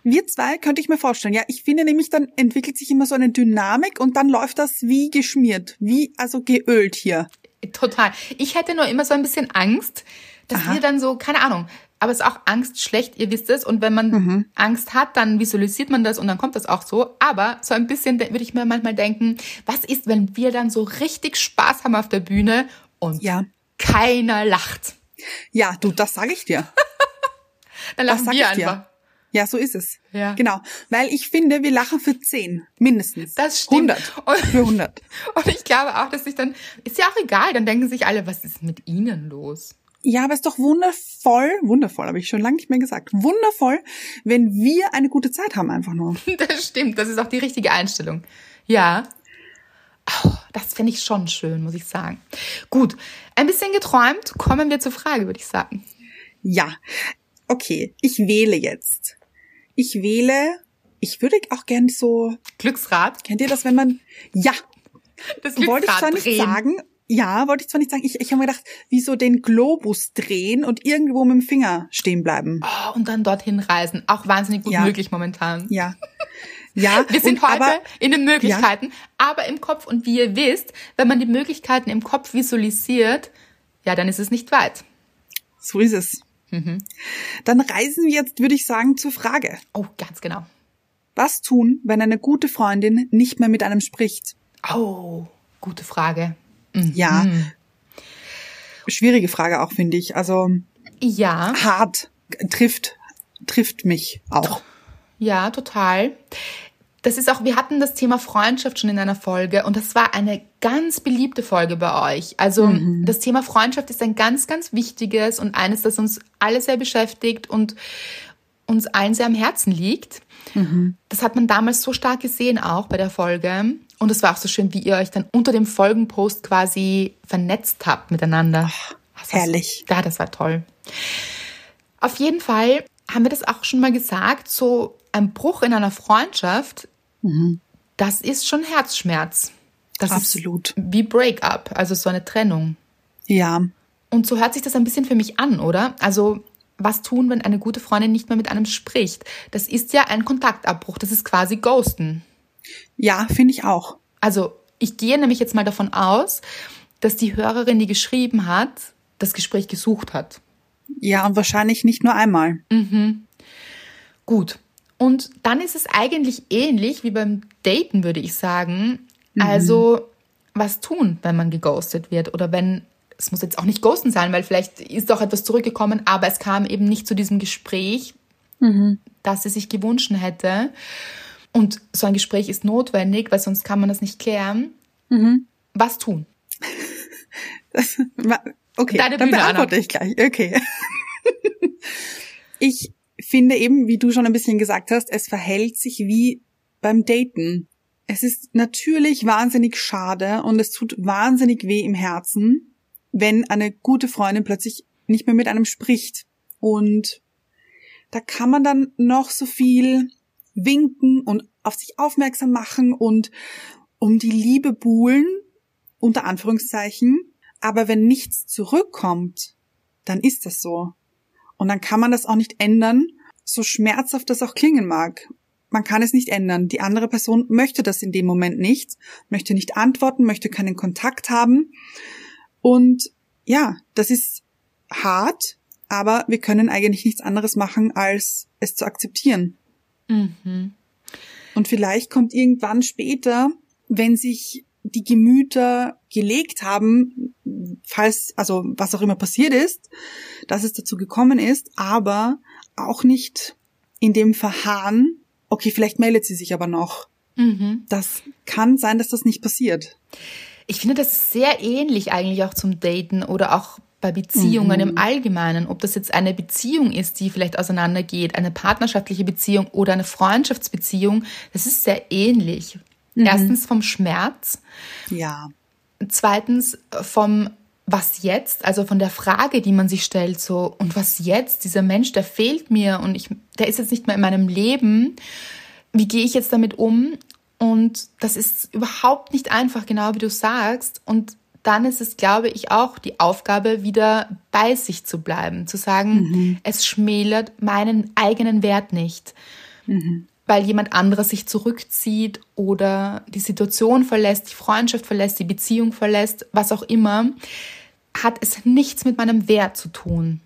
Wir zwei könnte ich mir vorstellen. Ja, ich finde nämlich, dann entwickelt sich immer so eine Dynamik und dann läuft das wie geschmiert, wie also geölt hier. Total. Ich hätte nur immer so ein bisschen Angst, dass Aha. wir dann so, keine Ahnung, aber es ist auch Angst schlecht, ihr wisst es. Und wenn man Mhm. Angst hat, dann visualisiert man das und dann kommt das auch so. Aber so ein bisschen de- würde ich mir manchmal denken, was ist, wenn wir dann so richtig Spaß haben auf der Bühne und Ja. keiner lacht? Ja, du, das sage ich dir. Dann Das lachen sag wir ich dir. einfach. Ja, so ist es. Ja. Genau. Weil ich finde, wir lachen für zehn, mindestens. Das stimmt. 100. Und- Für 100. Und ich glaube auch, dass sich dann, ist ja auch egal, dann denken sich alle, was ist mit ihnen los? Ja, aber ist doch wundervoll, wundervoll, habe ich schon lange nicht mehr gesagt. Wundervoll, wenn wir eine gute Zeit haben einfach nur. Das stimmt, das ist auch die richtige Einstellung. Ja. Oh, das finde ich schon schön, muss ich sagen. Gut, ein bisschen geträumt, kommen wir zur Frage, würde ich sagen. Ja. Okay, ich wähle jetzt. Ich wähle, ich würde auch gern so, Glücksrad. kennt ihr das, wenn man, ja, Das wollte ich zwar Glücksrad nicht drehen. sagen, ja, wollte ich zwar nicht sagen, ich, ich habe mir gedacht, wie so den Globus drehen und irgendwo mit dem Finger stehen bleiben. Oh, und dann dorthin reisen. Auch wahnsinnig gut Ja. möglich momentan. Ja. Ja, Wir sind heute aber, in den Möglichkeiten, aber im Kopf. Und wie ihr wisst, wenn man die Möglichkeiten im Kopf visualisiert, ja, dann ist es nicht weit. so ist es. Mhm. Dann reisen wir jetzt, würde ich sagen, zur Frage. Oh, ganz genau. Was tun, wenn eine gute Freundin nicht mehr mit einem spricht? Oh, gute Frage. Ja. Mhm. Schwierige Frage auch, finde ich. Also Ja. hart trifft, trifft mich auch. Ja, total. Das ist auch, wir hatten das Thema Freundschaft schon in einer Folge und das war eine ganz beliebte Folge bei euch. Also das Thema Freundschaft ist ein ganz, ganz wichtiges und eines, das uns alle sehr beschäftigt und uns allen sehr am Herzen liegt. Das hat man damals so stark gesehen auch bei der Folge. Und es war auch so schön, wie ihr euch dann unter dem Folgenpost quasi vernetzt habt miteinander. War herrlich. Ja, das war toll. Auf jeden Fall haben wir das auch schon mal gesagt, so ein Bruch in einer Freundschaft, das ist schon Herzschmerz. Das Absolut. ist wie Breakup, also so eine Trennung. Ja. Und so hört sich das ein bisschen für mich an, oder? Also was tun, wenn eine gute Freundin nicht mehr mit einem spricht? Das ist ja ein Kontaktabbruch. Das ist quasi Ghosten. Ja, finde ich auch. Also ich gehe nämlich jetzt mal davon aus, dass die Hörerin, die geschrieben hat, das Gespräch gesucht hat. Ja, und wahrscheinlich nicht nur einmal. Mhm. Gut. Und dann ist es eigentlich ähnlich wie beim Daten, würde ich sagen. Mhm. Also, was tun, wenn man geghostet wird oder wenn es muss jetzt auch nicht ghosten sein, weil vielleicht ist doch etwas zurückgekommen, aber es kam eben nicht zu diesem Gespräch, mhm. das sie sich gewünscht hätte. Und so ein Gespräch ist notwendig, weil sonst kann man das nicht klären. Mhm. Was tun? Das, okay, Deine dann Bühne, beantworte Anna. ich gleich. Okay. ich finde eben, wie du schon ein bisschen gesagt hast, es verhält sich wie beim Daten. Es ist natürlich wahnsinnig schade und es tut wahnsinnig weh im Herzen, wenn eine gute Freundin plötzlich nicht mehr mit einem spricht. Und da kann man dann noch so viel winken und auf sich aufmerksam machen und um die Liebe buhlen, unter Anführungszeichen. Aber wenn nichts zurückkommt, dann ist das so. Und dann kann man das auch nicht ändern, so schmerzhaft das auch klingen mag. Man kann es nicht ändern. Die andere Person möchte das in dem Moment nicht, möchte nicht antworten, möchte keinen Kontakt haben. Und ja, das ist hart, aber wir können eigentlich nichts anderes machen, als es zu akzeptieren. Mhm. Und vielleicht kommt irgendwann später, wenn sich die Gemüter gelegt haben, falls, also was auch immer passiert ist, dass es dazu gekommen ist, aber auch nicht in dem Verharren, okay, vielleicht meldet sie sich aber noch. Mhm. Das kann sein, dass das nicht passiert. Ich finde das sehr ähnlich eigentlich auch zum Daten oder auch bei Beziehungen mhm. im Allgemeinen, ob das jetzt eine Beziehung ist, die vielleicht auseinandergeht, eine partnerschaftliche Beziehung oder eine Freundschaftsbeziehung, das ist sehr ähnlich. Mhm. Erstens vom Schmerz. Ja. Zweitens vom was jetzt, also von der Frage, die man sich stellt, so, und was jetzt? Dieser Mensch, der fehlt mir und ich, der ist jetzt nicht mehr in meinem Leben. Wie gehe ich jetzt damit um? Und das ist überhaupt nicht einfach, genau wie du sagst. Und dann ist es, glaube ich, auch die Aufgabe, wieder bei sich zu bleiben, zu sagen, mhm. es schmälert meinen eigenen Wert nicht. Mhm weil jemand anderes sich zurückzieht oder die Situation verlässt, die Freundschaft verlässt, die Beziehung verlässt, was auch immer, hat es nichts mit meinem Wert zu tun.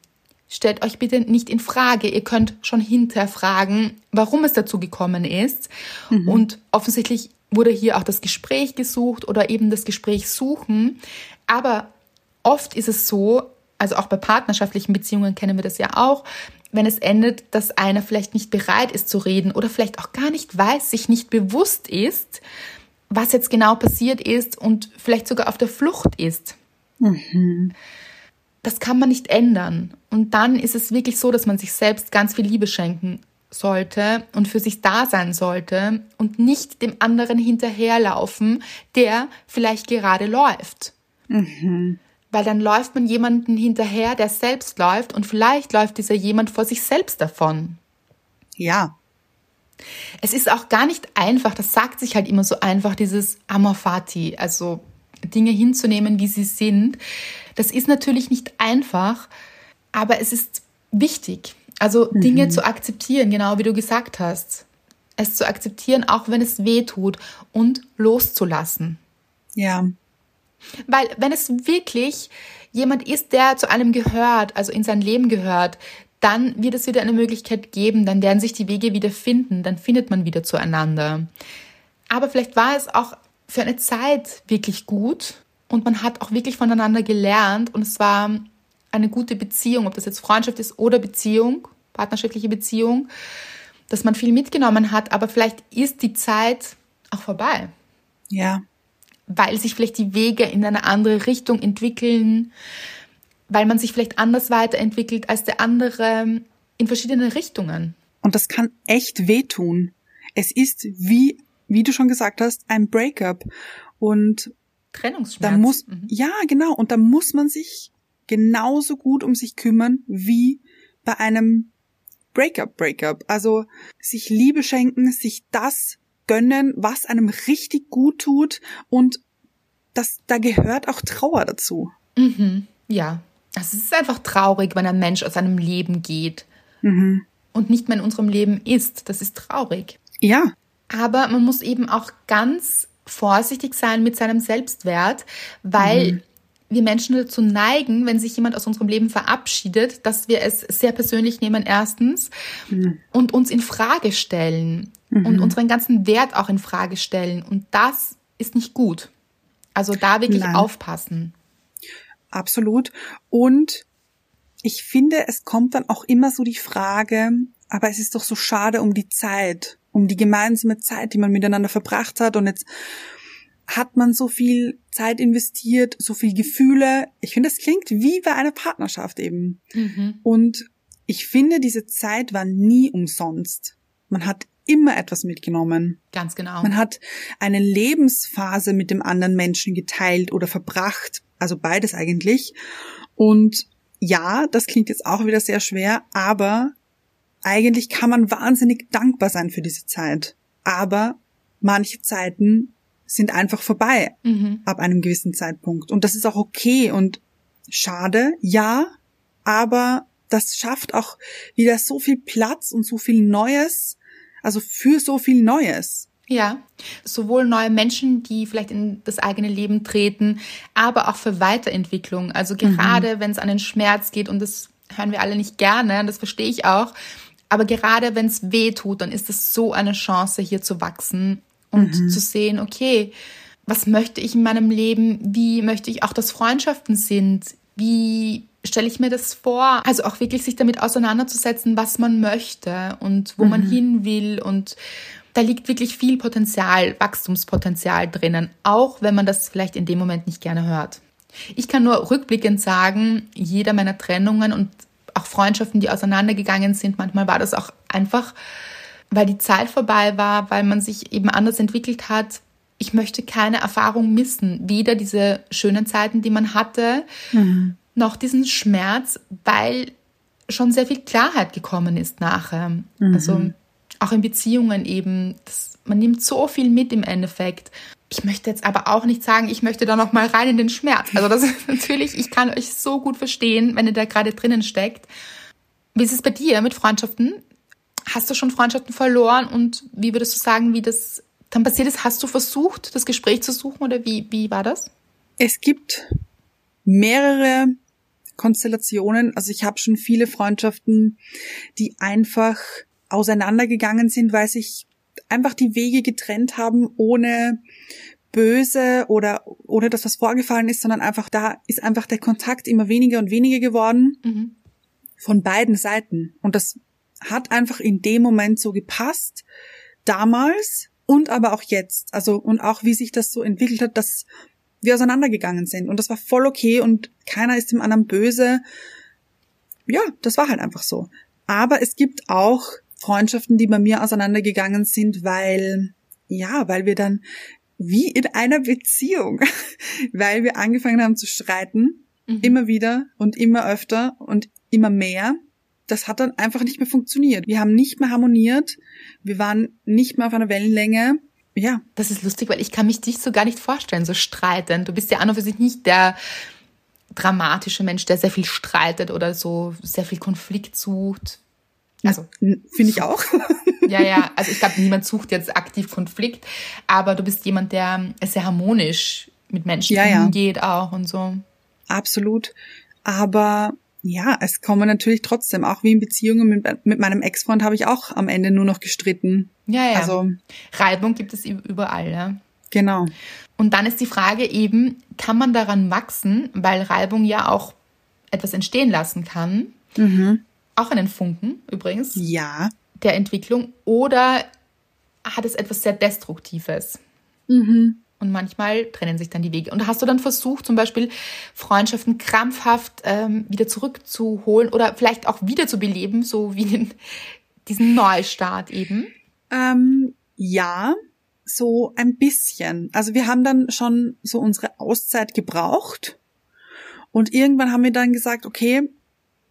Stellt euch bitte nicht in Frage. Ihr könnt schon hinterfragen, warum es dazu gekommen ist. Mhm. Und offensichtlich wurde hier auch das Gespräch gesucht oder eben das Gespräch suchen. Aber oft ist es so, also auch bei partnerschaftlichen Beziehungen kennen wir das ja auch, wenn es endet, dass einer vielleicht nicht bereit ist zu reden oder vielleicht auch gar nicht weiß, sich nicht bewusst ist, was jetzt genau passiert ist und vielleicht sogar auf der Flucht ist. Mhm. Das kann man nicht ändern. Und dann ist es wirklich so, dass man sich selbst ganz viel Liebe schenken sollte und für sich da sein sollte und nicht dem anderen hinterherlaufen, der vielleicht gerade läuft. Mhm weil dann läuft man jemanden hinterher, der selbst läuft und vielleicht läuft dieser jemand vor sich selbst davon. Ja. Es ist auch gar nicht einfach, das sagt sich halt immer so einfach, dieses Amor Fati, also Dinge hinzunehmen, wie sie sind. Das ist natürlich nicht einfach, aber es ist wichtig. Also mhm. Dinge zu akzeptieren, genau wie du gesagt hast. Es zu akzeptieren, auch wenn es weh tut und loszulassen. Ja. Weil wenn es wirklich jemand ist, der zu einem gehört, also in sein Leben gehört, dann wird es wieder eine Möglichkeit geben, dann werden sich die Wege wieder finden, dann findet man wieder zueinander. Aber vielleicht war es auch für eine Zeit wirklich gut und man hat auch wirklich voneinander gelernt und es war eine gute Beziehung, ob das jetzt Freundschaft ist oder Beziehung, partnerschaftliche Beziehung, dass man viel mitgenommen hat, aber vielleicht ist die Zeit auch vorbei. Ja weil sich vielleicht die Wege in eine andere Richtung entwickeln, weil man sich vielleicht anders weiterentwickelt als der andere in verschiedene Richtungen. Und das kann echt wehtun. Es ist wie, wie du schon gesagt hast, ein Breakup. Und Trennungsschmerz. Da muss, mhm. ja, genau. Und da muss man sich genauso gut um sich kümmern wie bei einem Breakup, Breakup. Also sich Liebe schenken, sich das gönnen, was einem richtig gut tut und das, da gehört auch Trauer dazu. Mhm. Ja, Also es ist einfach traurig, wenn ein Mensch aus seinem Leben geht mhm. und nicht mehr in unserem Leben ist. Das ist traurig. Ja. Aber man muss eben auch ganz vorsichtig sein mit seinem Selbstwert, weil mhm. Wir Menschen dazu neigen, wenn sich jemand aus unserem Leben verabschiedet, dass wir es sehr persönlich nehmen erstens mhm. und uns in Frage stellen mhm. und unseren ganzen Wert auch in Frage stellen und das ist nicht gut. Also da wirklich Nein. aufpassen. Absolut. Und ich finde, es kommt dann auch immer so die Frage, aber es ist doch so schade um die Zeit, um die gemeinsame Zeit, die man miteinander verbracht hat. Und jetzt hat man so viel Zeit investiert, so viel Gefühle. Ich finde, es klingt wie bei einer Partnerschaft eben. Mhm. Und ich finde, diese Zeit war nie umsonst. Man hat immer etwas mitgenommen. Ganz genau. Man hat eine Lebensphase mit dem anderen Menschen geteilt oder verbracht, also beides eigentlich. Und ja, das klingt jetzt auch wieder sehr schwer, aber eigentlich kann man wahnsinnig dankbar sein für diese Zeit. Aber manche Zeiten sind einfach vorbei mhm. ab einem gewissen Zeitpunkt. Und das ist auch okay und schade, ja, aber das schafft auch wieder so viel Platz und so viel Neues, also für so viel Neues. Ja, sowohl neue Menschen, die vielleicht in das eigene Leben treten, aber auch für Weiterentwicklung. Also gerade mhm. wenn es an den Schmerz geht und das hören wir alle nicht gerne, das verstehe ich auch. Aber gerade wenn es weh tut, dann ist es so eine Chance, hier zu wachsen und mhm. zu sehen, okay, was möchte ich in meinem Leben? Wie möchte ich auch, dass Freundschaften sind? Wie stelle ich mir das vor? Also auch wirklich sich damit auseinanderzusetzen, was man möchte und wo mhm. man hin will. Und da liegt wirklich viel Potenzial, Wachstumspotenzial drinnen, auch wenn man das vielleicht in dem Moment nicht gerne hört. Ich kann nur rückblickend sagen, jeder meiner Trennungen und auch Freundschaften, die auseinandergegangen sind, manchmal war das auch einfach, weil die Zeit vorbei war, weil man sich eben anders entwickelt hat. Ich möchte keine Erfahrung missen, weder diese schönen Zeiten, die man hatte, mhm noch diesen Schmerz, weil schon sehr viel Klarheit gekommen ist nachher. Mhm. Also auch in Beziehungen eben, das, man nimmt so viel mit im Endeffekt. Ich möchte jetzt aber auch nicht sagen, ich möchte da noch mal rein in den Schmerz. Also das ist natürlich, ich kann euch so gut verstehen, wenn ihr da gerade drinnen steckt. Wie ist es bei dir mit Freundschaften? Hast du schon Freundschaften verloren und wie würdest du sagen, wie das dann passiert ist? Hast du versucht, das Gespräch zu suchen oder wie, wie war das? Es gibt mehrere Konstellationen. Also ich habe schon viele Freundschaften, die einfach auseinandergegangen sind, weil sich einfach die Wege getrennt haben, ohne böse oder ohne dass was vorgefallen ist, sondern einfach da ist einfach der Kontakt immer weniger und weniger geworden mhm. von beiden Seiten. Und das hat einfach in dem Moment so gepasst, damals und aber auch jetzt. Also und auch wie sich das so entwickelt hat, dass wir auseinandergegangen sind. Und das war voll okay und keiner ist dem anderen böse. Ja, das war halt einfach so. Aber es gibt auch Freundschaften, die bei mir auseinandergegangen sind, weil, ja, weil wir dann wie in einer Beziehung, weil wir angefangen haben zu streiten, mhm. immer wieder und immer öfter und immer mehr. Das hat dann einfach nicht mehr funktioniert. Wir haben nicht mehr harmoniert. Wir waren nicht mehr auf einer Wellenlänge ja. Das ist lustig, weil ich kann mich dich so gar nicht vorstellen, so streiten. Du bist ja an und für sich nicht der dramatische Mensch, der sehr viel streitet oder so sehr viel Konflikt sucht. Also finde ich auch. ja, ja. Also ich glaube, niemand sucht jetzt aktiv Konflikt, aber du bist jemand, der sehr harmonisch mit Menschen ja, umgeht ja. auch und so. Absolut. Aber ja, es kommen natürlich trotzdem, auch wie in Beziehungen mit, mit meinem Ex-Freund habe ich auch am Ende nur noch gestritten. Ja, ja. Also, Reibung gibt es überall, ja. Genau. Und dann ist die Frage eben, kann man daran wachsen, weil Reibung ja auch etwas entstehen lassen kann. Mhm. Auch einen Funken übrigens. Ja. Der Entwicklung. Oder hat es etwas sehr Destruktives? Mhm. Und manchmal trennen sich dann die Wege. Und hast du dann versucht, zum Beispiel Freundschaften krampfhaft ähm, wieder zurückzuholen oder vielleicht auch wieder zu beleben, so wie den, diesen Neustart eben? Ähm, ja, so ein bisschen. Also wir haben dann schon so unsere Auszeit gebraucht. Und irgendwann haben wir dann gesagt, okay,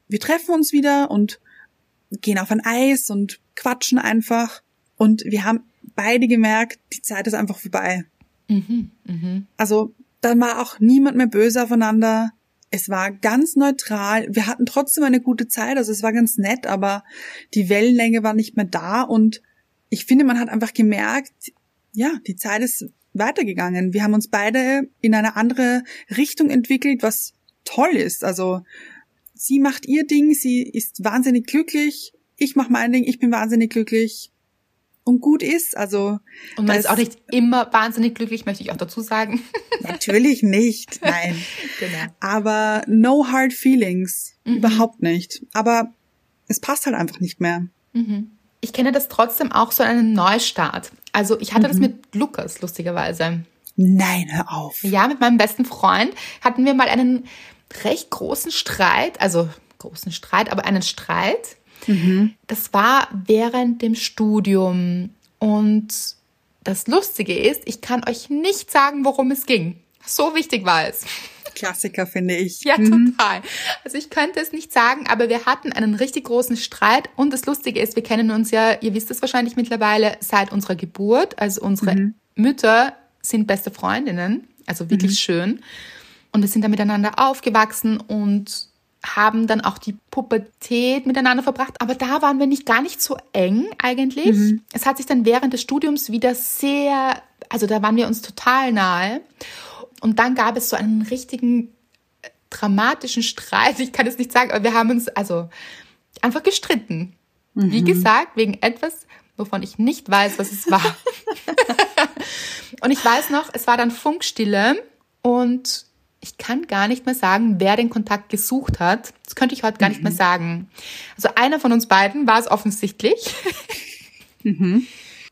wir treffen uns wieder und gehen auf ein Eis und quatschen einfach. Und wir haben beide gemerkt, die Zeit ist einfach vorbei. Mhm, mh. Also dann war auch niemand mehr böse aufeinander. Es war ganz neutral. Wir hatten trotzdem eine gute Zeit, also es war ganz nett, aber die Wellenlänge war nicht mehr da und ich finde, man hat einfach gemerkt, ja, die Zeit ist weitergegangen. Wir haben uns beide in eine andere Richtung entwickelt, was toll ist. Also sie macht ihr Ding, sie ist wahnsinnig glücklich, ich mache mein Ding, ich bin wahnsinnig glücklich und gut ist. Also und man ist auch nicht immer wahnsinnig glücklich, möchte ich auch dazu sagen. Natürlich nicht, nein. genau. Aber no hard feelings, mhm. überhaupt nicht. Aber es passt halt einfach nicht mehr. Mhm. Ich kenne das trotzdem auch so einen Neustart. Also ich hatte mhm. das mit Lukas lustigerweise. Nein, hör auf. Ja, mit meinem besten Freund hatten wir mal einen recht großen Streit, also großen Streit, aber einen Streit Mhm. Das war während dem Studium. Und das Lustige ist, ich kann euch nicht sagen, worum es ging. So wichtig war es. Klassiker, finde ich. Ja, mhm. total. Also ich könnte es nicht sagen, aber wir hatten einen richtig großen Streit. Und das Lustige ist, wir kennen uns ja, ihr wisst es wahrscheinlich mittlerweile, seit unserer Geburt. Also unsere mhm. Mütter sind beste Freundinnen. Also wirklich mhm. schön. Und wir sind da miteinander aufgewachsen und haben dann auch die Pubertät miteinander verbracht, aber da waren wir nicht gar nicht so eng eigentlich. Mhm. Es hat sich dann während des Studiums wieder sehr, also da waren wir uns total nahe. Und dann gab es so einen richtigen äh, dramatischen Streit. Ich kann es nicht sagen, aber wir haben uns also einfach gestritten. Mhm. Wie gesagt, wegen etwas, wovon ich nicht weiß, was es war. und ich weiß noch, es war dann Funkstille und ich kann gar nicht mehr sagen, wer den Kontakt gesucht hat. Das könnte ich heute gar mhm. nicht mehr mhm. sagen. Also einer von uns beiden war es offensichtlich. mhm.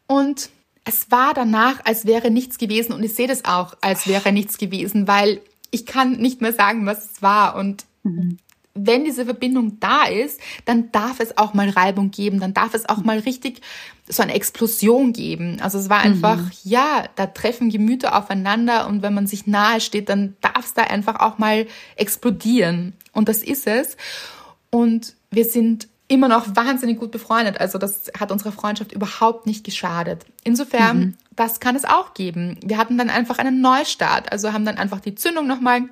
Und es war danach, als wäre nichts gewesen. Und ich sehe das auch, als wäre nichts gewesen, weil ich kann nicht mehr sagen, was es war. Und mhm wenn diese Verbindung da ist, dann darf es auch mal Reibung geben, dann darf es auch mal richtig so eine Explosion geben. Also es war einfach, mhm. ja, da treffen Gemüter aufeinander und wenn man sich nahe steht, dann darf es da einfach auch mal explodieren. Und das ist es. Und wir sind immer noch wahnsinnig gut befreundet. Also das hat unserer Freundschaft überhaupt nicht geschadet. Insofern, mhm. das kann es auch geben. Wir hatten dann einfach einen Neustart. Also haben dann einfach die Zündung nochmal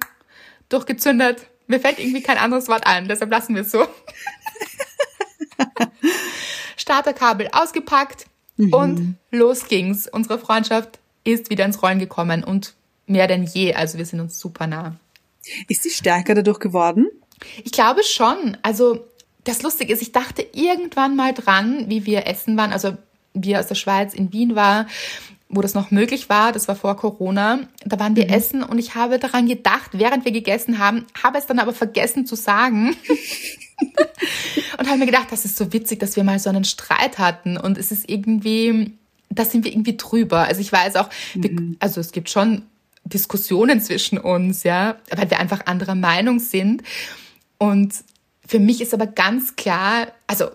durchgezündet mir fällt irgendwie kein anderes Wort ein, deshalb lassen wir es so. Starterkabel ausgepackt mhm. und los ging's. Unsere Freundschaft ist wieder ins Rollen gekommen und mehr denn je. Also wir sind uns super nah. Ist sie stärker dadurch geworden? Ich glaube schon. Also das Lustige ist, ich dachte irgendwann mal dran, wie wir essen waren. Also wir aus der Schweiz in Wien war wo das noch möglich war, das war vor Corona, da waren wir mhm. essen und ich habe daran gedacht, während wir gegessen haben, habe es dann aber vergessen zu sagen. und habe mir gedacht, das ist so witzig, dass wir mal so einen Streit hatten und es ist irgendwie, da sind wir irgendwie drüber. Also ich weiß auch, mhm. wir, also es gibt schon Diskussionen zwischen uns, ja, weil wir einfach anderer Meinung sind. Und für mich ist aber ganz klar, also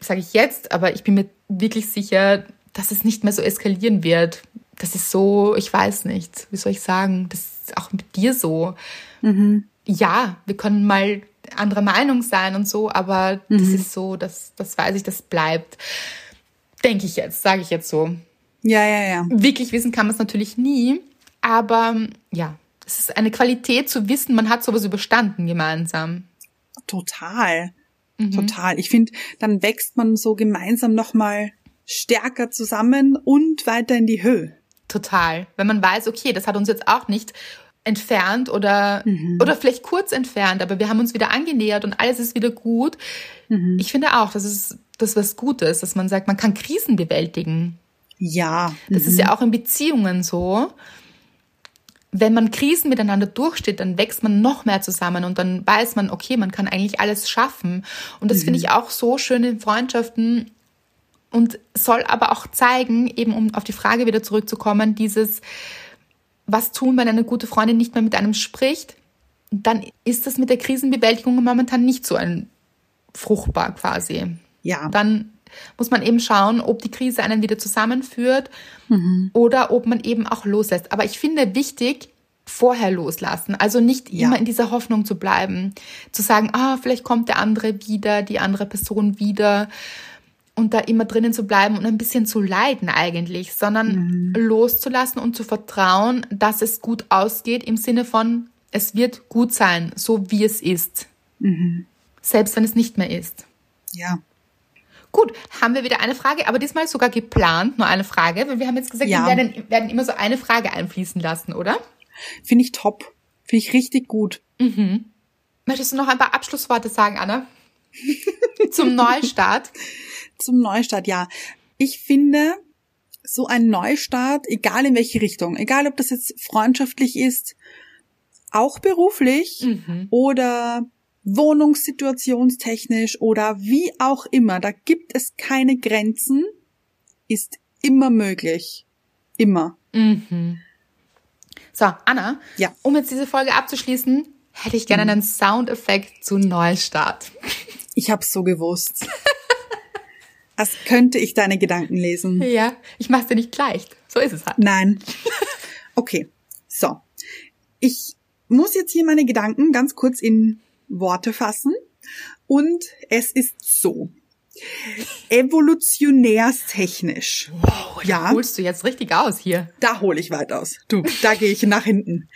sage ich jetzt, aber ich bin mir wirklich sicher, dass es nicht mehr so eskalieren wird. Das ist so, ich weiß nicht, wie soll ich sagen, das ist auch mit dir so. Mhm. Ja, wir können mal anderer Meinung sein und so, aber mhm. das ist so, das, das weiß ich, das bleibt. Denke ich jetzt, sage ich jetzt so. Ja, ja, ja. Wirklich wissen kann man es natürlich nie, aber ja, es ist eine Qualität zu wissen, man hat sowas überstanden gemeinsam. Total. Mhm. Total. Ich finde, dann wächst man so gemeinsam nochmal stärker zusammen und weiter in die Höhe. Total. Wenn man weiß, okay, das hat uns jetzt auch nicht entfernt oder, mhm. oder vielleicht kurz entfernt, aber wir haben uns wieder angenähert und alles ist wieder gut. Mhm. Ich finde auch, das ist das was Gutes, dass man sagt, man kann Krisen bewältigen. Ja. Das ist mhm. ja auch in Beziehungen so. Wenn man Krisen miteinander durchsteht, dann wächst man noch mehr zusammen und dann weiß man, okay, man kann eigentlich alles schaffen. Und das finde mhm. ich auch so schön in Freundschaften, und soll aber auch zeigen, eben um auf die Frage wieder zurückzukommen, dieses, was tun, wenn eine gute Freundin nicht mehr mit einem spricht, dann ist das mit der Krisenbewältigung momentan nicht so ein fruchtbar quasi. Ja. Dann muss man eben schauen, ob die Krise einen wieder zusammenführt mhm. oder ob man eben auch loslässt. Aber ich finde wichtig, vorher loslassen. Also nicht ja. immer in dieser Hoffnung zu bleiben, zu sagen, ah, vielleicht kommt der andere wieder, die andere Person wieder und da immer drinnen zu bleiben und ein bisschen zu leiden eigentlich, sondern mhm. loszulassen und zu vertrauen, dass es gut ausgeht im Sinne von, Es wird gut sein, so wie es ist. Selbst wenn es nicht mehr ist. Ja. Gut, haben wir wieder eine Frage, aber diesmal sogar geplant, nur eine Frage, weil wir haben jetzt gesagt, Ja. wir werden, werden immer so eine Frage einfließen lassen, oder? Finde ich top. Finde ich richtig gut. Möchtest du noch ein paar Abschlussworte sagen, Anna? Zum Neustart? Zum Neustart, ja. Ich finde, so ein Neustart, egal in welche Richtung, egal ob das jetzt freundschaftlich ist, auch beruflich oder wohnungssituationstechnisch oder wie auch immer, da gibt es keine Grenzen, ist immer möglich. Immer. So, Anna, Ja. um jetzt diese Folge abzuschließen, hätte ich gerne einen Soundeffekt zu Neustart. Ich hab's so gewusst. Als könnte ich deine Gedanken lesen. Ja, ich mach's dir nicht leicht. So ist es halt. Nein. Okay. So. Ich muss jetzt hier meine Gedanken ganz kurz in Worte fassen. Und es ist so. Evolutionärstechnisch. Wow, Ja. holst du jetzt richtig aus hier. Da hole ich weit aus. Du, da gehe ich nach hinten.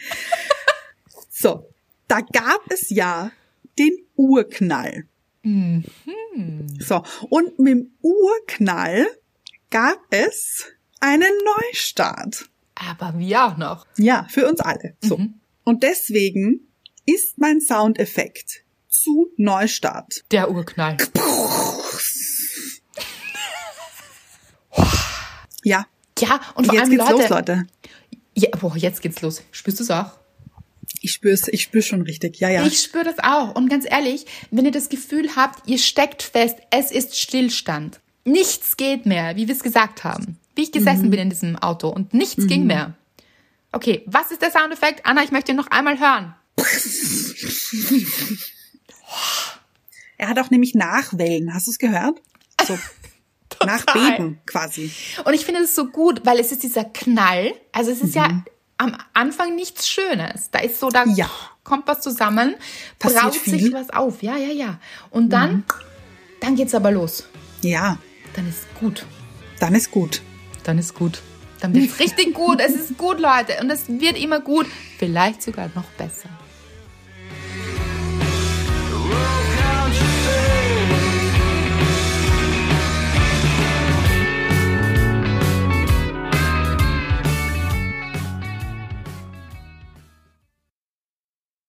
So. Da gab es ja den Urknall. So. Und mit dem Urknall gab es einen Neustart. Aber wir auch noch. Ja, für uns alle. So. Und deswegen ist mein Soundeffekt zu Neustart. Der Urknall. Ja, Ja, und vor jetzt allem geht's Leute. los, Leute. Ja, boah, jetzt geht's los. Spürst du's auch? Ich spür's, ich spür's schon richtig. Ja, ja. Ich spüre das auch. Und ganz ehrlich, wenn ihr das Gefühl habt, ihr steckt fest, es ist Stillstand. Nichts geht mehr, wie wir es gesagt haben. Wie ich gesessen bin in diesem Auto und nichts ging mehr. Okay, was ist der Soundeffekt? Anna, ich möchte ihn noch einmal hören. Er hat auch nämlich Nachwellen. Hast du es gehört? So. Nachbeben quasi. Und ich finde es so gut, weil es ist dieser Knall. Also es ist ja am Anfang nichts Schönes. Da ist so, da Ja. kommt was zusammen, Passiert braut sich viel. was auf. Ja, ja, ja. Und dann, dann geht's aber los. Ja, Dann ist gut. dann ist gut. Dann ist gut. Dann wird's richtig gut. Es ist gut, Leute. Und es wird immer gut. Vielleicht sogar noch besser.